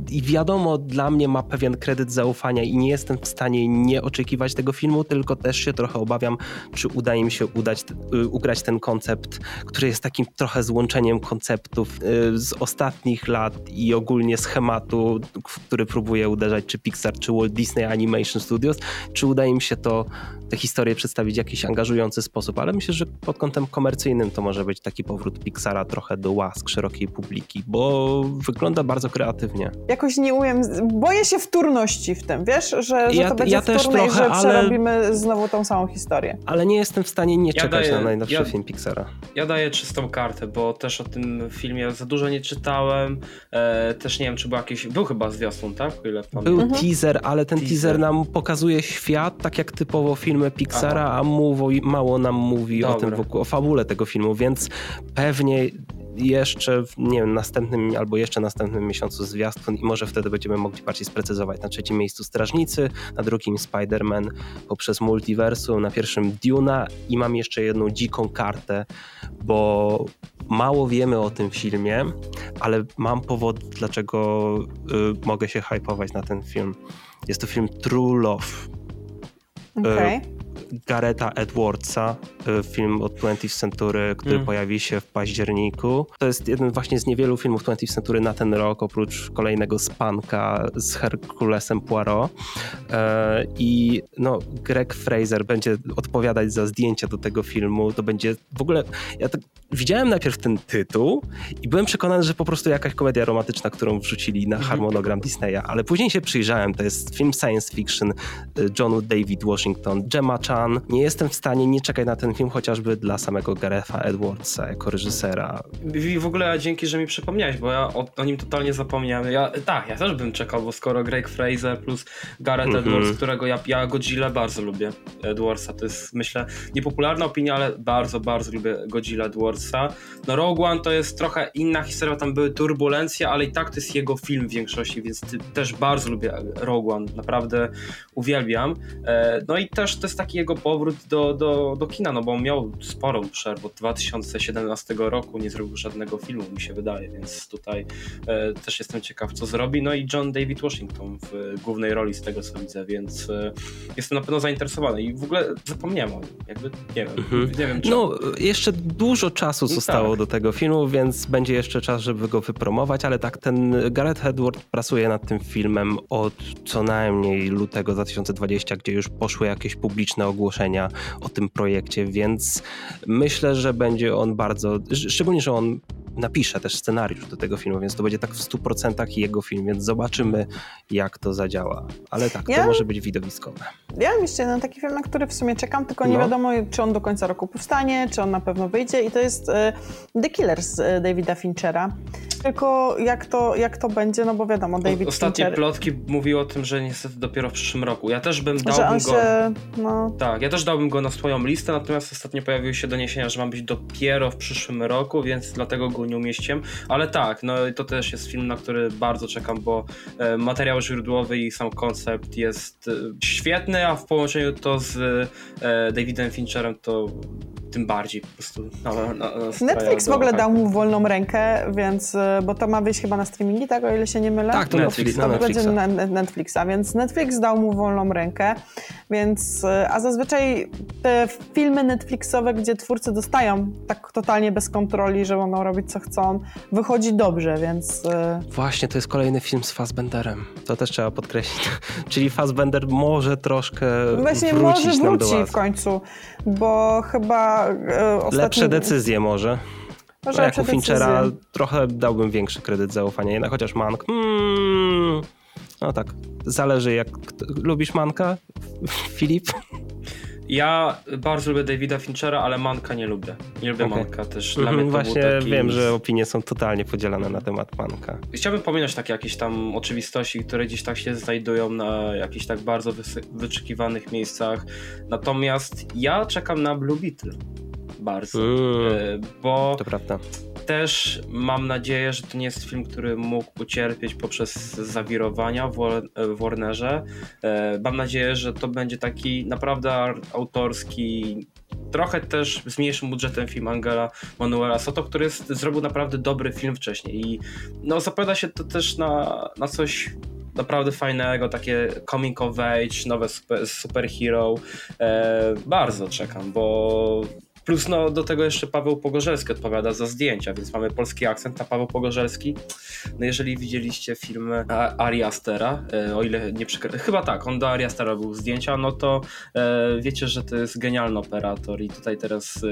i wiadomo dla mnie ma pewien kredyt zaufania i nie jestem w stanie nie oczekiwać tego filmu, tylko też się trochę obawiam, czy uda im się udać, y, ugrać ten koncept, który jest takim trochę złączeniem konceptów y, z ostatnich lat i ogólnie schematu, który próbuje uderzać czy Pixar, czy Walt Disney Animation Studios, czy uda im się to tę historię przedstawić w jakiś angażujący sposób, ale myślę, że pod kątem komercyjnym to może być taki powrót Pixara trochę do łask szerokiej publiki, bo wygląda bardzo kreatywnie. Jakoś nie umiem, boję się wtórności w tym, wiesz, że, że ja, to będzie ja też trochę, i że ale... przerobimy znowu tą samą historię. Ale nie jestem w stanie nie ja czekać daję, na najnowszy ja, film Pixara. Ja daję czystą kartę, bo też o tym filmie za dużo nie czytałem, e, też nie wiem, czy był jakiś, był chyba zwiastun, tak? ile był mhm. teaser, ale ten teaser. teaser nam pokazuje świat, tak jak typowo filmy Pixara, Aha. a mówi, mało nam mówi Dobra. o tym wokół, o fabule tego filmu, więc pewnie jeszcze w nie wiem, następnym albo jeszcze następnym miesiącu zwiastun i może wtedy będziemy mogli bardziej sprecyzować. Na trzecim miejscu Strażnicy, na drugim Spider-Man poprzez multiversum, na pierwszym Duna i mam jeszcze jedną dziką kartę, bo mało wiemy o tym filmie, ale mam powód, dlaczego y, mogę się hypować na ten film. Jest to film True Love. Okay. Y, Gareta Edwardsa, y, film od 20th Century, który mm. pojawi się w październiku. To jest jeden właśnie z niewielu filmów 20th Century na ten rok, oprócz kolejnego Spanka z Herkulesem Poirot. E, I no, Greg Fraser będzie odpowiadać za zdjęcia do tego filmu. To będzie w ogóle... Ja tak widziałem najpierw ten tytuł i byłem przekonany, że po prostu jakaś komedia romantyczna, którą wrzucili na mhm. harmonogram Disneya, ale później się przyjrzałem. To jest film science fiction y, Johnu David Washington, Gemma Chan. Nie jestem w stanie nie czekać na ten film, chociażby dla samego Garetha Edwardsa jako reżysera. I w ogóle dzięki, że mi przypomniałeś, bo ja o, o nim totalnie zapomniałem. Ja, tak, ja też bym czekał, bo skoro Greg Fraser plus Gareth mm -hmm. Edwards, którego ja, ja Godzilla bardzo lubię, Edwardsa, to jest myślę niepopularna opinia, ale bardzo, bardzo lubię Godzilla Edwardsa. No Rogue One to jest trochę inna historia, tam były turbulencje, ale i tak to jest jego film w większości, więc też bardzo lubię Rogue One, naprawdę uwielbiam. E, no i też to jest taki jego powrót do, do, do kina, no bo on miał sporą przerwę od 2017 roku, nie zrobił żadnego filmu, mi się wydaje, więc tutaj e, też jestem ciekaw, co zrobi. No i John David Washington w głównej roli z tego, co widzę, więc e, jestem na pewno zainteresowany i w ogóle zapomniałem o nim, jakby nie wiem, mhm. nie wiem No, jeszcze dużo czasu no zostało tak. do tego filmu, więc będzie jeszcze czas, żeby go wypromować, ale tak, ten Gareth Edward pracuje nad tym filmem od co najmniej lutego 2020, gdzie już poszły jakieś publiczne ogłoszenia o tym projekcie, więc myślę, że będzie on bardzo, szczególnie, że on napisze też scenariusz do tego filmu, więc to będzie tak w 100% jego film, więc zobaczymy, jak to zadziała. Ale tak, ja, to może być widowiskowe. Ja mam jeszcze jeden taki film, na który w sumie czekam, tylko nie no. wiadomo, czy on do końca roku powstanie, czy on na pewno wyjdzie i to jest e, The Killers e, Davida Finchera. Tylko jak to, jak to będzie, no bo wiadomo, David Ostatnie Fincher... plotki mówiły o tym, że niestety dopiero w przyszłym roku. Ja też bym dałbym go... Się, no... Tak, ja też dałbym go na swoją listę, natomiast ostatnio pojawiły się doniesienia, że ma być dopiero w przyszłym roku, więc dlatego go nie umieściłem. Ale tak, no to też jest film, na który bardzo czekam, bo e, materiał źródłowy i sam koncept jest e, świetny, a w połączeniu to z e, Davidem Fincherem to tym bardziej po prostu na, na, na Netflix w ogóle dał mu wolną rękę, więc, e, bo to ma wyjść chyba na streamingi, tak, o ile się nie mylę? Tak, to Netflix, to na Netflixa. na Netflixa, więc Netflix dał mu wolną rękę, więc, e, a zazwyczaj te filmy Netflixowe, gdzie twórcy dostają tak totalnie bez kontroli, że mogą robić co chcą, wychodzi dobrze, więc... E, Właśnie, to jest kolejny film z Fassbenderem, to też trzeba podkreślić, [laughs] czyli Fassbender może troszkę Właśnie może wróci w końcu, bo chyba e. Lepsze decyzje może. Może jak u Finchera trochę dałbym większy kredyt zaufania, jednak chociaż Mank... Hmm, no tak, zależy jak... Lubisz Manka, [laughs] Filip? Ja bardzo lubię Davida Finchera, ale Manka nie lubię. Nie lubię okay. Manka też. Dla mm, Właśnie taki... wiem, że opinie są totalnie podzielone na temat Manka. Chciałbym pominąć takie jakieś tam oczywistości, które gdzieś tak się znajdują na jakichś tak bardzo wyczekiwanych miejscach. Natomiast ja czekam na Blue Beetle bardzo. Mm, bo to prawda. Też mam nadzieję, że to nie jest film, który mógł ucierpieć poprzez zawirowania w Warnerze. E, mam nadzieję, że to będzie taki naprawdę autorski, trochę też z mniejszym budżetem film Angela Manuela Soto, który jest, zrobił naprawdę dobry film wcześniej i no zapowiada się to też na, na coś naprawdę fajnego, takie coming of age, nowe super, superhero. E, bardzo czekam, bo Plus no, do tego jeszcze Paweł Pogorzelski odpowiada za zdjęcia, więc mamy polski akcent, a Paweł Pogorzelski, no jeżeli widzieliście film Ari Astera, e, o ile nie przekra... chyba tak, on do Ari Astera był zdjęcia, no to e, wiecie, że to jest genialny operator i tutaj teraz e,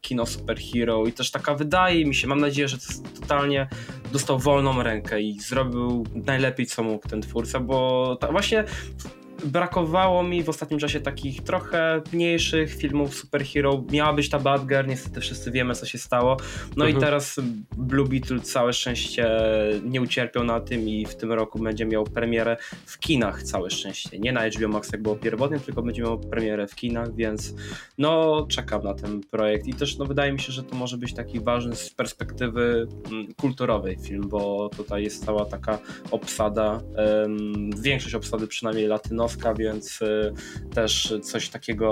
kino superhero i też taka wydaje mi się, mam nadzieję, że to jest totalnie dostał wolną rękę i zrobił najlepiej co mógł ten twórca, bo ta, właśnie brakowało mi w ostatnim czasie takich trochę mniejszych filmów superhero. Miała być ta Bad Girl, niestety wszyscy wiemy co się stało. No mhm. i teraz Blue Beetle całe szczęście nie ucierpiał na tym i w tym roku będzie miał premierę w kinach całe szczęście. Nie na HBO Max jak było pierwotnie, tylko będzie miał premierę w kinach, więc no czekam na ten projekt i też no wydaje mi się, że to może być taki ważny z perspektywy mm, kulturowej film, bo tutaj jest cała taka obsada, um, większość obsady przynajmniej więc y, też coś takiego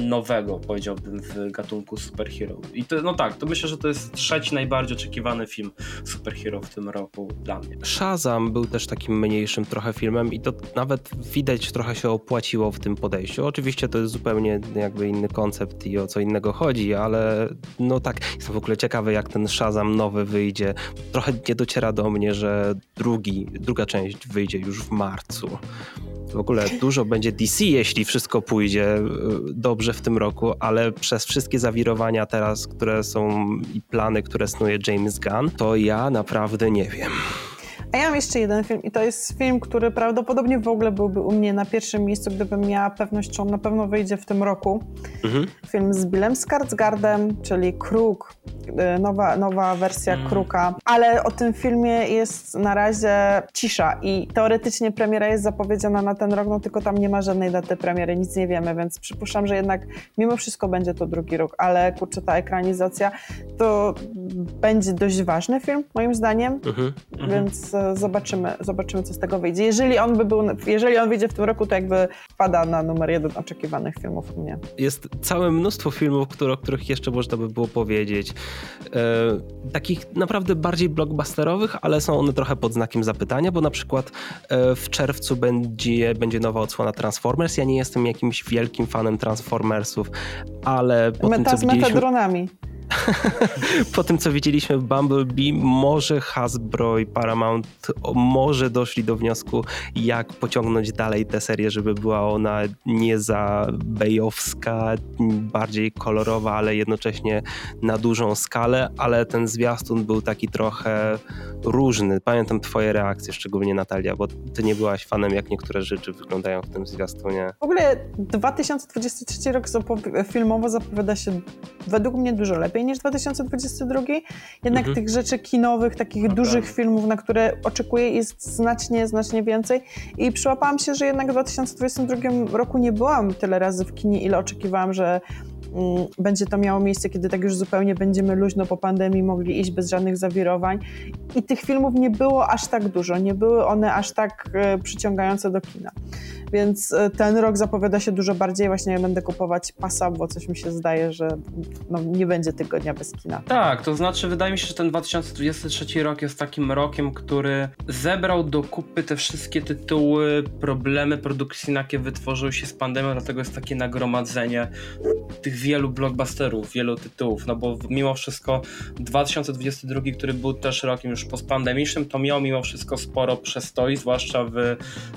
nowego powiedziałbym w gatunku superhero. I to, no tak, to myślę, że to jest trzeci najbardziej oczekiwany film superhero w tym roku dla mnie. Shazam był też takim mniejszym trochę filmem i to nawet widać trochę się opłaciło w tym podejściu. Oczywiście to jest zupełnie jakby inny koncept i o co innego chodzi, ale no tak, jestem w ogóle ciekawy jak ten Shazam nowy wyjdzie. Trochę nie dociera do mnie, że drugi, druga część wyjdzie już w marcu. W ogóle dużo będzie DC, jeśli wszystko pójdzie e, dobrze w tym roku, ale przez wszystkie zawirowania teraz, które są i plany, które snuje James Gunn, to ja naprawdę nie wiem. A ja mam jeszcze jeden film i to jest film, który prawdopodobnie w ogóle byłby u mnie na pierwszym miejscu, gdybym miała pewność, że on na pewno wyjdzie w tym roku. Mhm. Film z Billem Skarsgardem, czyli Kruk, y, nowa, nowa wersja mhm. Kruka. Ale o tym filmie jest na razie cisza i teoretycznie premiera jest zapowiedziana na ten rok, no tylko tam nie ma żadnej daty premiery, nic nie wiemy, więc przypuszczam, że jednak mimo wszystko będzie to drugi rok, ale kurczę, ta ekranizacja to będzie dość ważny film, moim zdaniem, mhm. więc e, zobaczymy, zobaczymy, co z tego wyjdzie. Jeżeli on by był, jeżeli on wyjdzie w tym roku, to jakby wpada na numer jeden oczekiwanych filmów u mnie. Jest całe mnóstwo filmów, które, o których jeszcze można by było powiedzieć. E, takich naprawdę bardziej blockbusterowych, ale są one trochę pod znakiem zapytania, bo na przykład e, w czerwcu będzie, będzie nowa odsłona Transformers. Ja nie jestem jakimś wielkim fanem Transformersów, ale po Meta tym, co z metadronami. [laughs] po tym, co widzieliśmy w Bumblebee, może Hasbro i Paramount może doszli do wniosku, jak pociągnąć dalej tę serię, żeby była ona nie za bejowska, bardziej kolorowa, ale jednocześnie na dużą skalę, ale ten zwiastun był taki trochę różny. Pamiętam twoje reakcje, szczególnie Natalia, bo ty nie byłaś fanem, jak niektóre rzeczy wyglądają w tym zwiastunie. W ogóle 2023 rok filmowo zapowiada się według mnie dużo lepiej niż 2022. Jednak mhm. tych rzeczy kinowych, takich dużych filmów, na które oczekuję, jest znacznie, znacznie więcej. I przyłapałam się, że jednak w 2022 roku nie byłam tyle razy w kinie, ile oczekiwałam, że mm, będzie to miało miejsce, kiedy tak już zupełnie będziemy luźno po pandemii mogli iść bez żadnych zawirowań. I tych filmów nie było aż tak dużo, nie były one aż tak e, przyciągające do kina. Więc e, ten rok zapowiada się dużo bardziej. Właśnie ja będę kupować pasa, bo coś mi się zdaje, że no, nie będzie tygodnia bez kina. Tak, to znaczy wydaje mi się, że ten 2023 rok jest takim rokiem, który zebrał do kupy te wszystkie tytuły, problemy produkcyjne, jakie wytworzyły się z pandemią, dlatego jest takie nagromadzenie tych wielu blockbusterów, wielu tytułów, no bo mimo wszystko 2022, który był też rokiem już postpandemicznym, to miał mimo wszystko sporo przestoi, zwłaszcza w,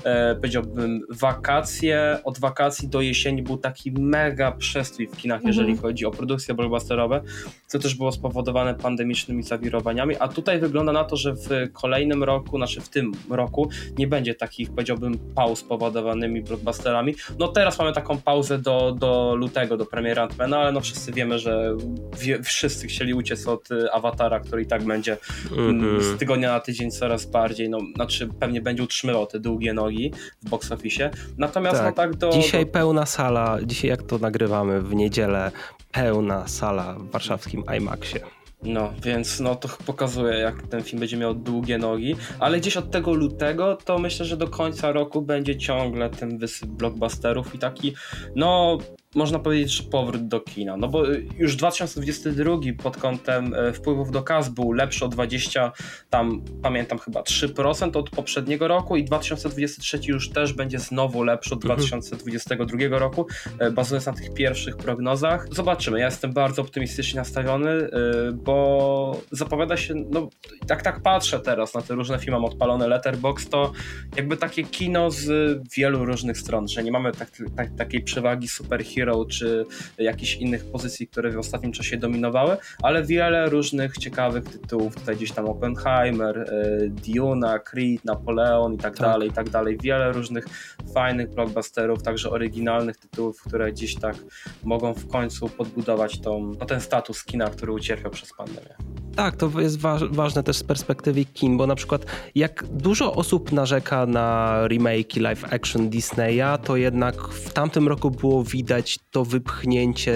e, powiedziałbym, wakacje, od wakacji do jesieni był taki mega przestój w kinach, jeżeli mhm. chodzi o produkcje blockbusterowe, co też było spowodowane pandemicznymi zawirowaniami, a tutaj wygląda na to, że w kolejnym roku, znaczy w tym roku nie będzie takich, powiedziałbym, pauz spowodowanymi blockbusterami. No teraz mamy taką pauzę do, do lutego, do premiery Antmana, ale no wszyscy wiemy, że wie, wszyscy chcieli uciec od y, Awatara, który i tak będzie mm, z tygodnia na tydzień coraz bardziej, no znaczy pewnie będzie utrzymywał te długie nogi w box office, Natomiast tak. no tak do... Dzisiaj do... pełna sala, dzisiaj jak to nagrywamy w niedzielę, pełna sala w warszawskim IMAXie. No, więc no to pokazuje, jak ten film będzie miał długie nogi, ale gdzieś od tego lutego to myślę, że do końca roku będzie ciągle ten wysyp blockbusterów i taki, no można powiedzieć, że powrót do kina. No bo y, już 2022 pod kątem y, wpływów do kas był lepszy o 20, tam pamiętam chyba 3% od poprzedniego roku i 2023 już też będzie znowu lepszy od 2022 mhm. roku, y, bazując na tych pierwszych prognozach. Zobaczymy, ja jestem bardzo optymistycznie nastawiony, bo zapowiada się, no jak tak patrzę teraz na te różne filmy, mam odpalone Letterbox, to jakby takie kino z wielu różnych stron, że nie mamy tak, tak, takiej przewagi superhero Hero czy jakichś innych pozycji, które w ostatnim czasie dominowały, ale wiele różnych ciekawych tytułów, tutaj gdzieś tam Oppenheimer, e, Duna, Creed, Napoleon i tak, tak, dalej, i tak dalej. Wiele różnych fajnych blockbusterów, także oryginalnych tytułów, które gdzieś tak mogą w końcu podbudować tą, no ten status kina, który ucierpiał przez pandemię. Tak, to jest wa ważne też z perspektywy kin, bo na przykład jak dużo osób narzeka na remake live action Disneya, to jednak w tamtym roku było widać to wypchnięcie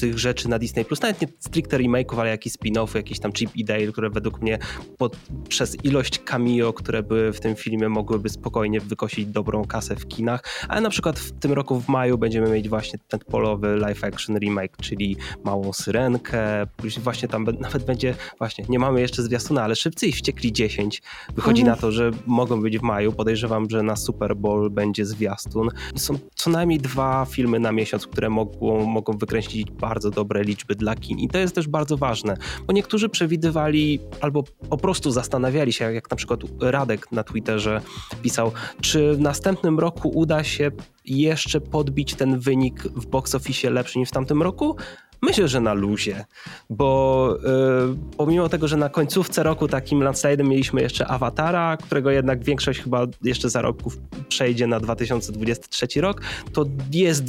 tych rzeczy na Disney+. Plus nawet nie stricte remake'ów, ale jakieś spin-offy, jakieś tam Chip i Dale, które według mnie pod, przez ilość cameo, które były w tym filmie, mogłyby spokojnie wykosić dobrą kasę w kinach. Ale na przykład w tym roku w maju będziemy mieć właśnie ten polowy live action remake, czyli Małą Syrenkę, właśnie tam nawet będzie właśnie, nie mamy jeszcze zwiastuna, ale Szybcy i Wściekli 10 wychodzi mhm. na to, że mogą być w maju. Podejrzewam, że na Super Bowl będzie zwiastun. Są co najmniej dwa filmy na miesiąc, które mogą, mogą wykręcić bardzo dobre liczby dla kin. I to jest też bardzo ważne, bo niektórzy przewidywali albo po prostu zastanawiali się, jak na przykład Radek na Twitterze pisał, czy w następnym roku uda się jeszcze podbić ten wynik w box lepszy niż w tamtym roku, Myślę, że na luzie, bo yy, pomimo tego, że na końcówce roku takim landslidem mieliśmy jeszcze Awatara, którego jednak większość chyba jeszcze zarobków przejdzie na 2023 rok, to jest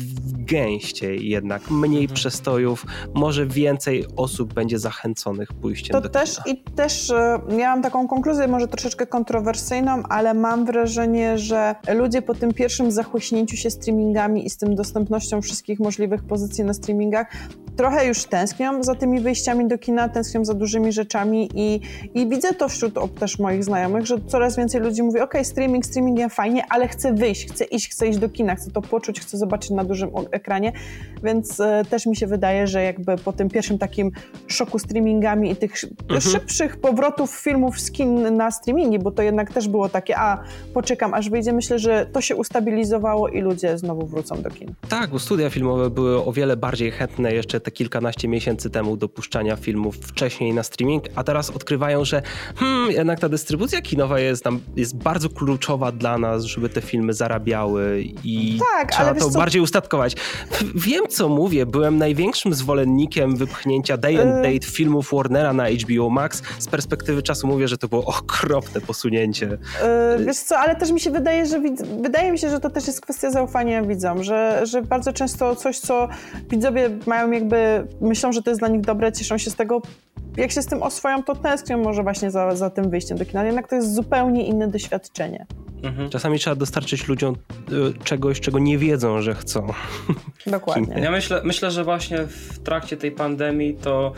gęściej jednak, mniej mhm. przestojów, może więcej osób będzie zachęconych pójściem to do też kina. I też e, miałam taką konkluzję, może troszeczkę kontrowersyjną, ale mam wrażenie, że ludzie po tym pierwszym zachłyśnięciu się streamingami i z tym dostępnością wszystkich możliwych pozycji na streamingach, trochę już tęsknią za tymi wyjściami do kina, tęsknią za dużymi rzeczami i, i widzę to wśród też moich znajomych, że coraz więcej ludzi mówi, ok, streaming, streaming ja fajnie, ale chcę wyjść, chcę iść, chcę iść do kina, chcę to poczuć, chcę zobaczyć na dużym ekranie, więc e, też mi się wydaje, że jakby po tym pierwszym takim szoku streamingami i tych mhm. szybszych powrotów filmów z kin na streamingi, bo to jednak też było takie, a poczekam aż wyjdzie, myślę, że to się ustabilizowało i ludzie znowu wrócą do kin. Tak, bo studia filmowe były o wiele bardziej chętne jeszcze te kilkanaście miesięcy temu do puszczania filmów wcześniej na streaming, a teraz odkrywają, że hmm, jednak ta dystrybucja kinowa jest tam jest bardzo kluczowa dla nas, żeby te filmy zarabiały i tak, trzeba to bardziej ustatkować. Wiem, co mówię, byłem największym zwolennikiem wypchnięcia day and y- date filmów Warnera na HBO Max. Z perspektywy czasu mówię, że to było okropne posunięcie. Yy, wiesz co, ale też mi się wydaje, że wydaje mi się, że to też jest kwestia zaufania widzom, że, że bardzo często coś, co widzowie mają jakby, myślą, że to jest dla nich dobre, cieszą się z tego, jak się z tym oswoją, to tęsknią może właśnie za, za tym wyjściem do kina. Jednak to jest zupełnie inne doświadczenie. Mhm. Czasami trzeba dostarczyć ludziom y, czegoś, czego nie wiedzą, że chcą. [laughs] Dokładnie. Ja myślę, myślę, że właśnie w trakcie tej pandemii to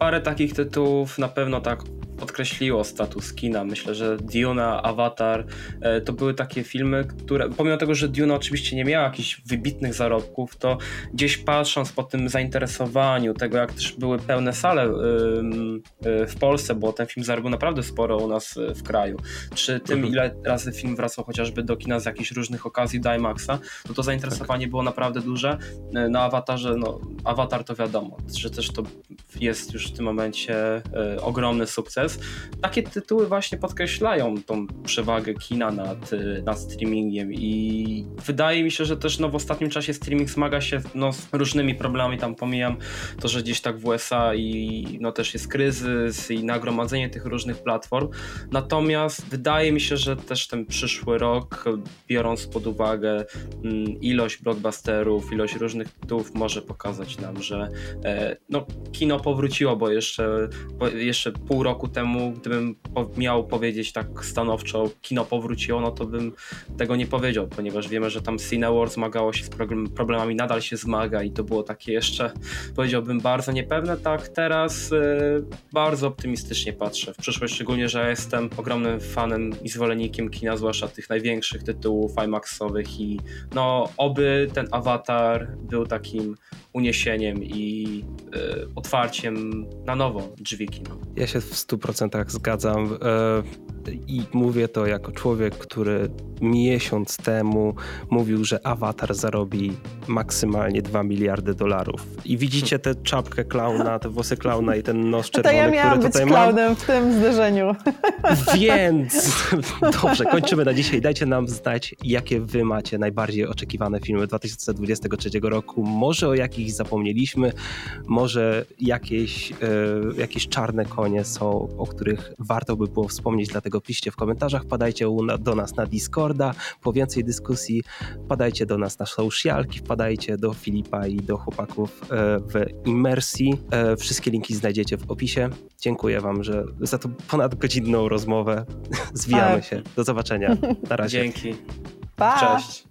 parę takich tytułów na pewno tak podkreśliło status kina. Myślę, że Dune, Avatar e, to były takie filmy, które pomimo tego, że Dune oczywiście nie miała jakichś wybitnych zarobków, to gdzieś patrząc po tym zainteresowaniu, tego jak też były pełne sale e, w Polsce, bo ten film zarobił naprawdę sporo u nas e, w kraju, czy tym mhm. ile razy film wracał chociażby do kina z jakichś różnych okazji do IMAXa, no to zainteresowanie tak. było naprawdę duże. Na Avatarze, no Avatar to wiadomo, że też to jest już w tym momencie ogromny sukces, takie tytuły właśnie podkreślają tą przewagę kina nad, nad streamingiem i wydaje mi się, że też no, w ostatnim czasie streaming zmaga się no, z różnymi problemami, tam pomijam to, że gdzieś tak w USA i no, też jest kryzys i nagromadzenie tych różnych platform, natomiast wydaje mi się, że też ten przyszły rok, biorąc pod uwagę mm, ilość blockbusterów, ilość różnych tytułów może pokazać nam, że e, no, kino powróciło, bo jeszcze, jeszcze pół roku temu gdybym miał powiedzieć tak stanowczo, kino powróciło, no to bym tego nie powiedział, ponieważ wiemy, że tam Cineworld zmagało się z problemami, nadal się zmaga i to było takie jeszcze, powiedziałbym, bardzo niepewne. Tak, teraz yy, bardzo optymistycznie patrzę w przyszłość, szczególnie, że jestem ogromnym fanem i zwolennikiem kina, zwłaszcza tych największych tytułów IMAXowych i no, oby ten awatar był takim uniesieniem i y, otwarciem na nowo drzwi kina. Ja się w 100% zgadzam. E, i mówię to jako człowiek, który miesiąc temu mówił, że Avatar zarobi maksymalnie 2 miliardy dolarów. I widzicie tę czapkę klauna, te włosy klauna i ten nos czerwony, to ja miałam który tutaj być klaunem w tym zderzeniu. [laughs] Więc [laughs] dobrze, kończymy na dzisiaj. Dajcie nam znać, jakie wy macie najbardziej oczekiwane filmy 2023 roku. Może o jakich zapomnieliśmy, może jakieś, e, jakieś czarne konie są, o których warto by było wspomnieć, dlatego piszcie w komentarzach, padajcie do nas na Discorda po więcej dyskusji, padajcie do nas na socialki, wpadajcie do Filipa i do chłopaków e, w Immersji. E, wszystkie linki znajdziecie w opisie. Dziękuję wam że za tą ponadgodzinną rozmowę. [laughs] Zwijamy tak. się. Do zobaczenia. Na razie. Dzięki. Pa. Cześć.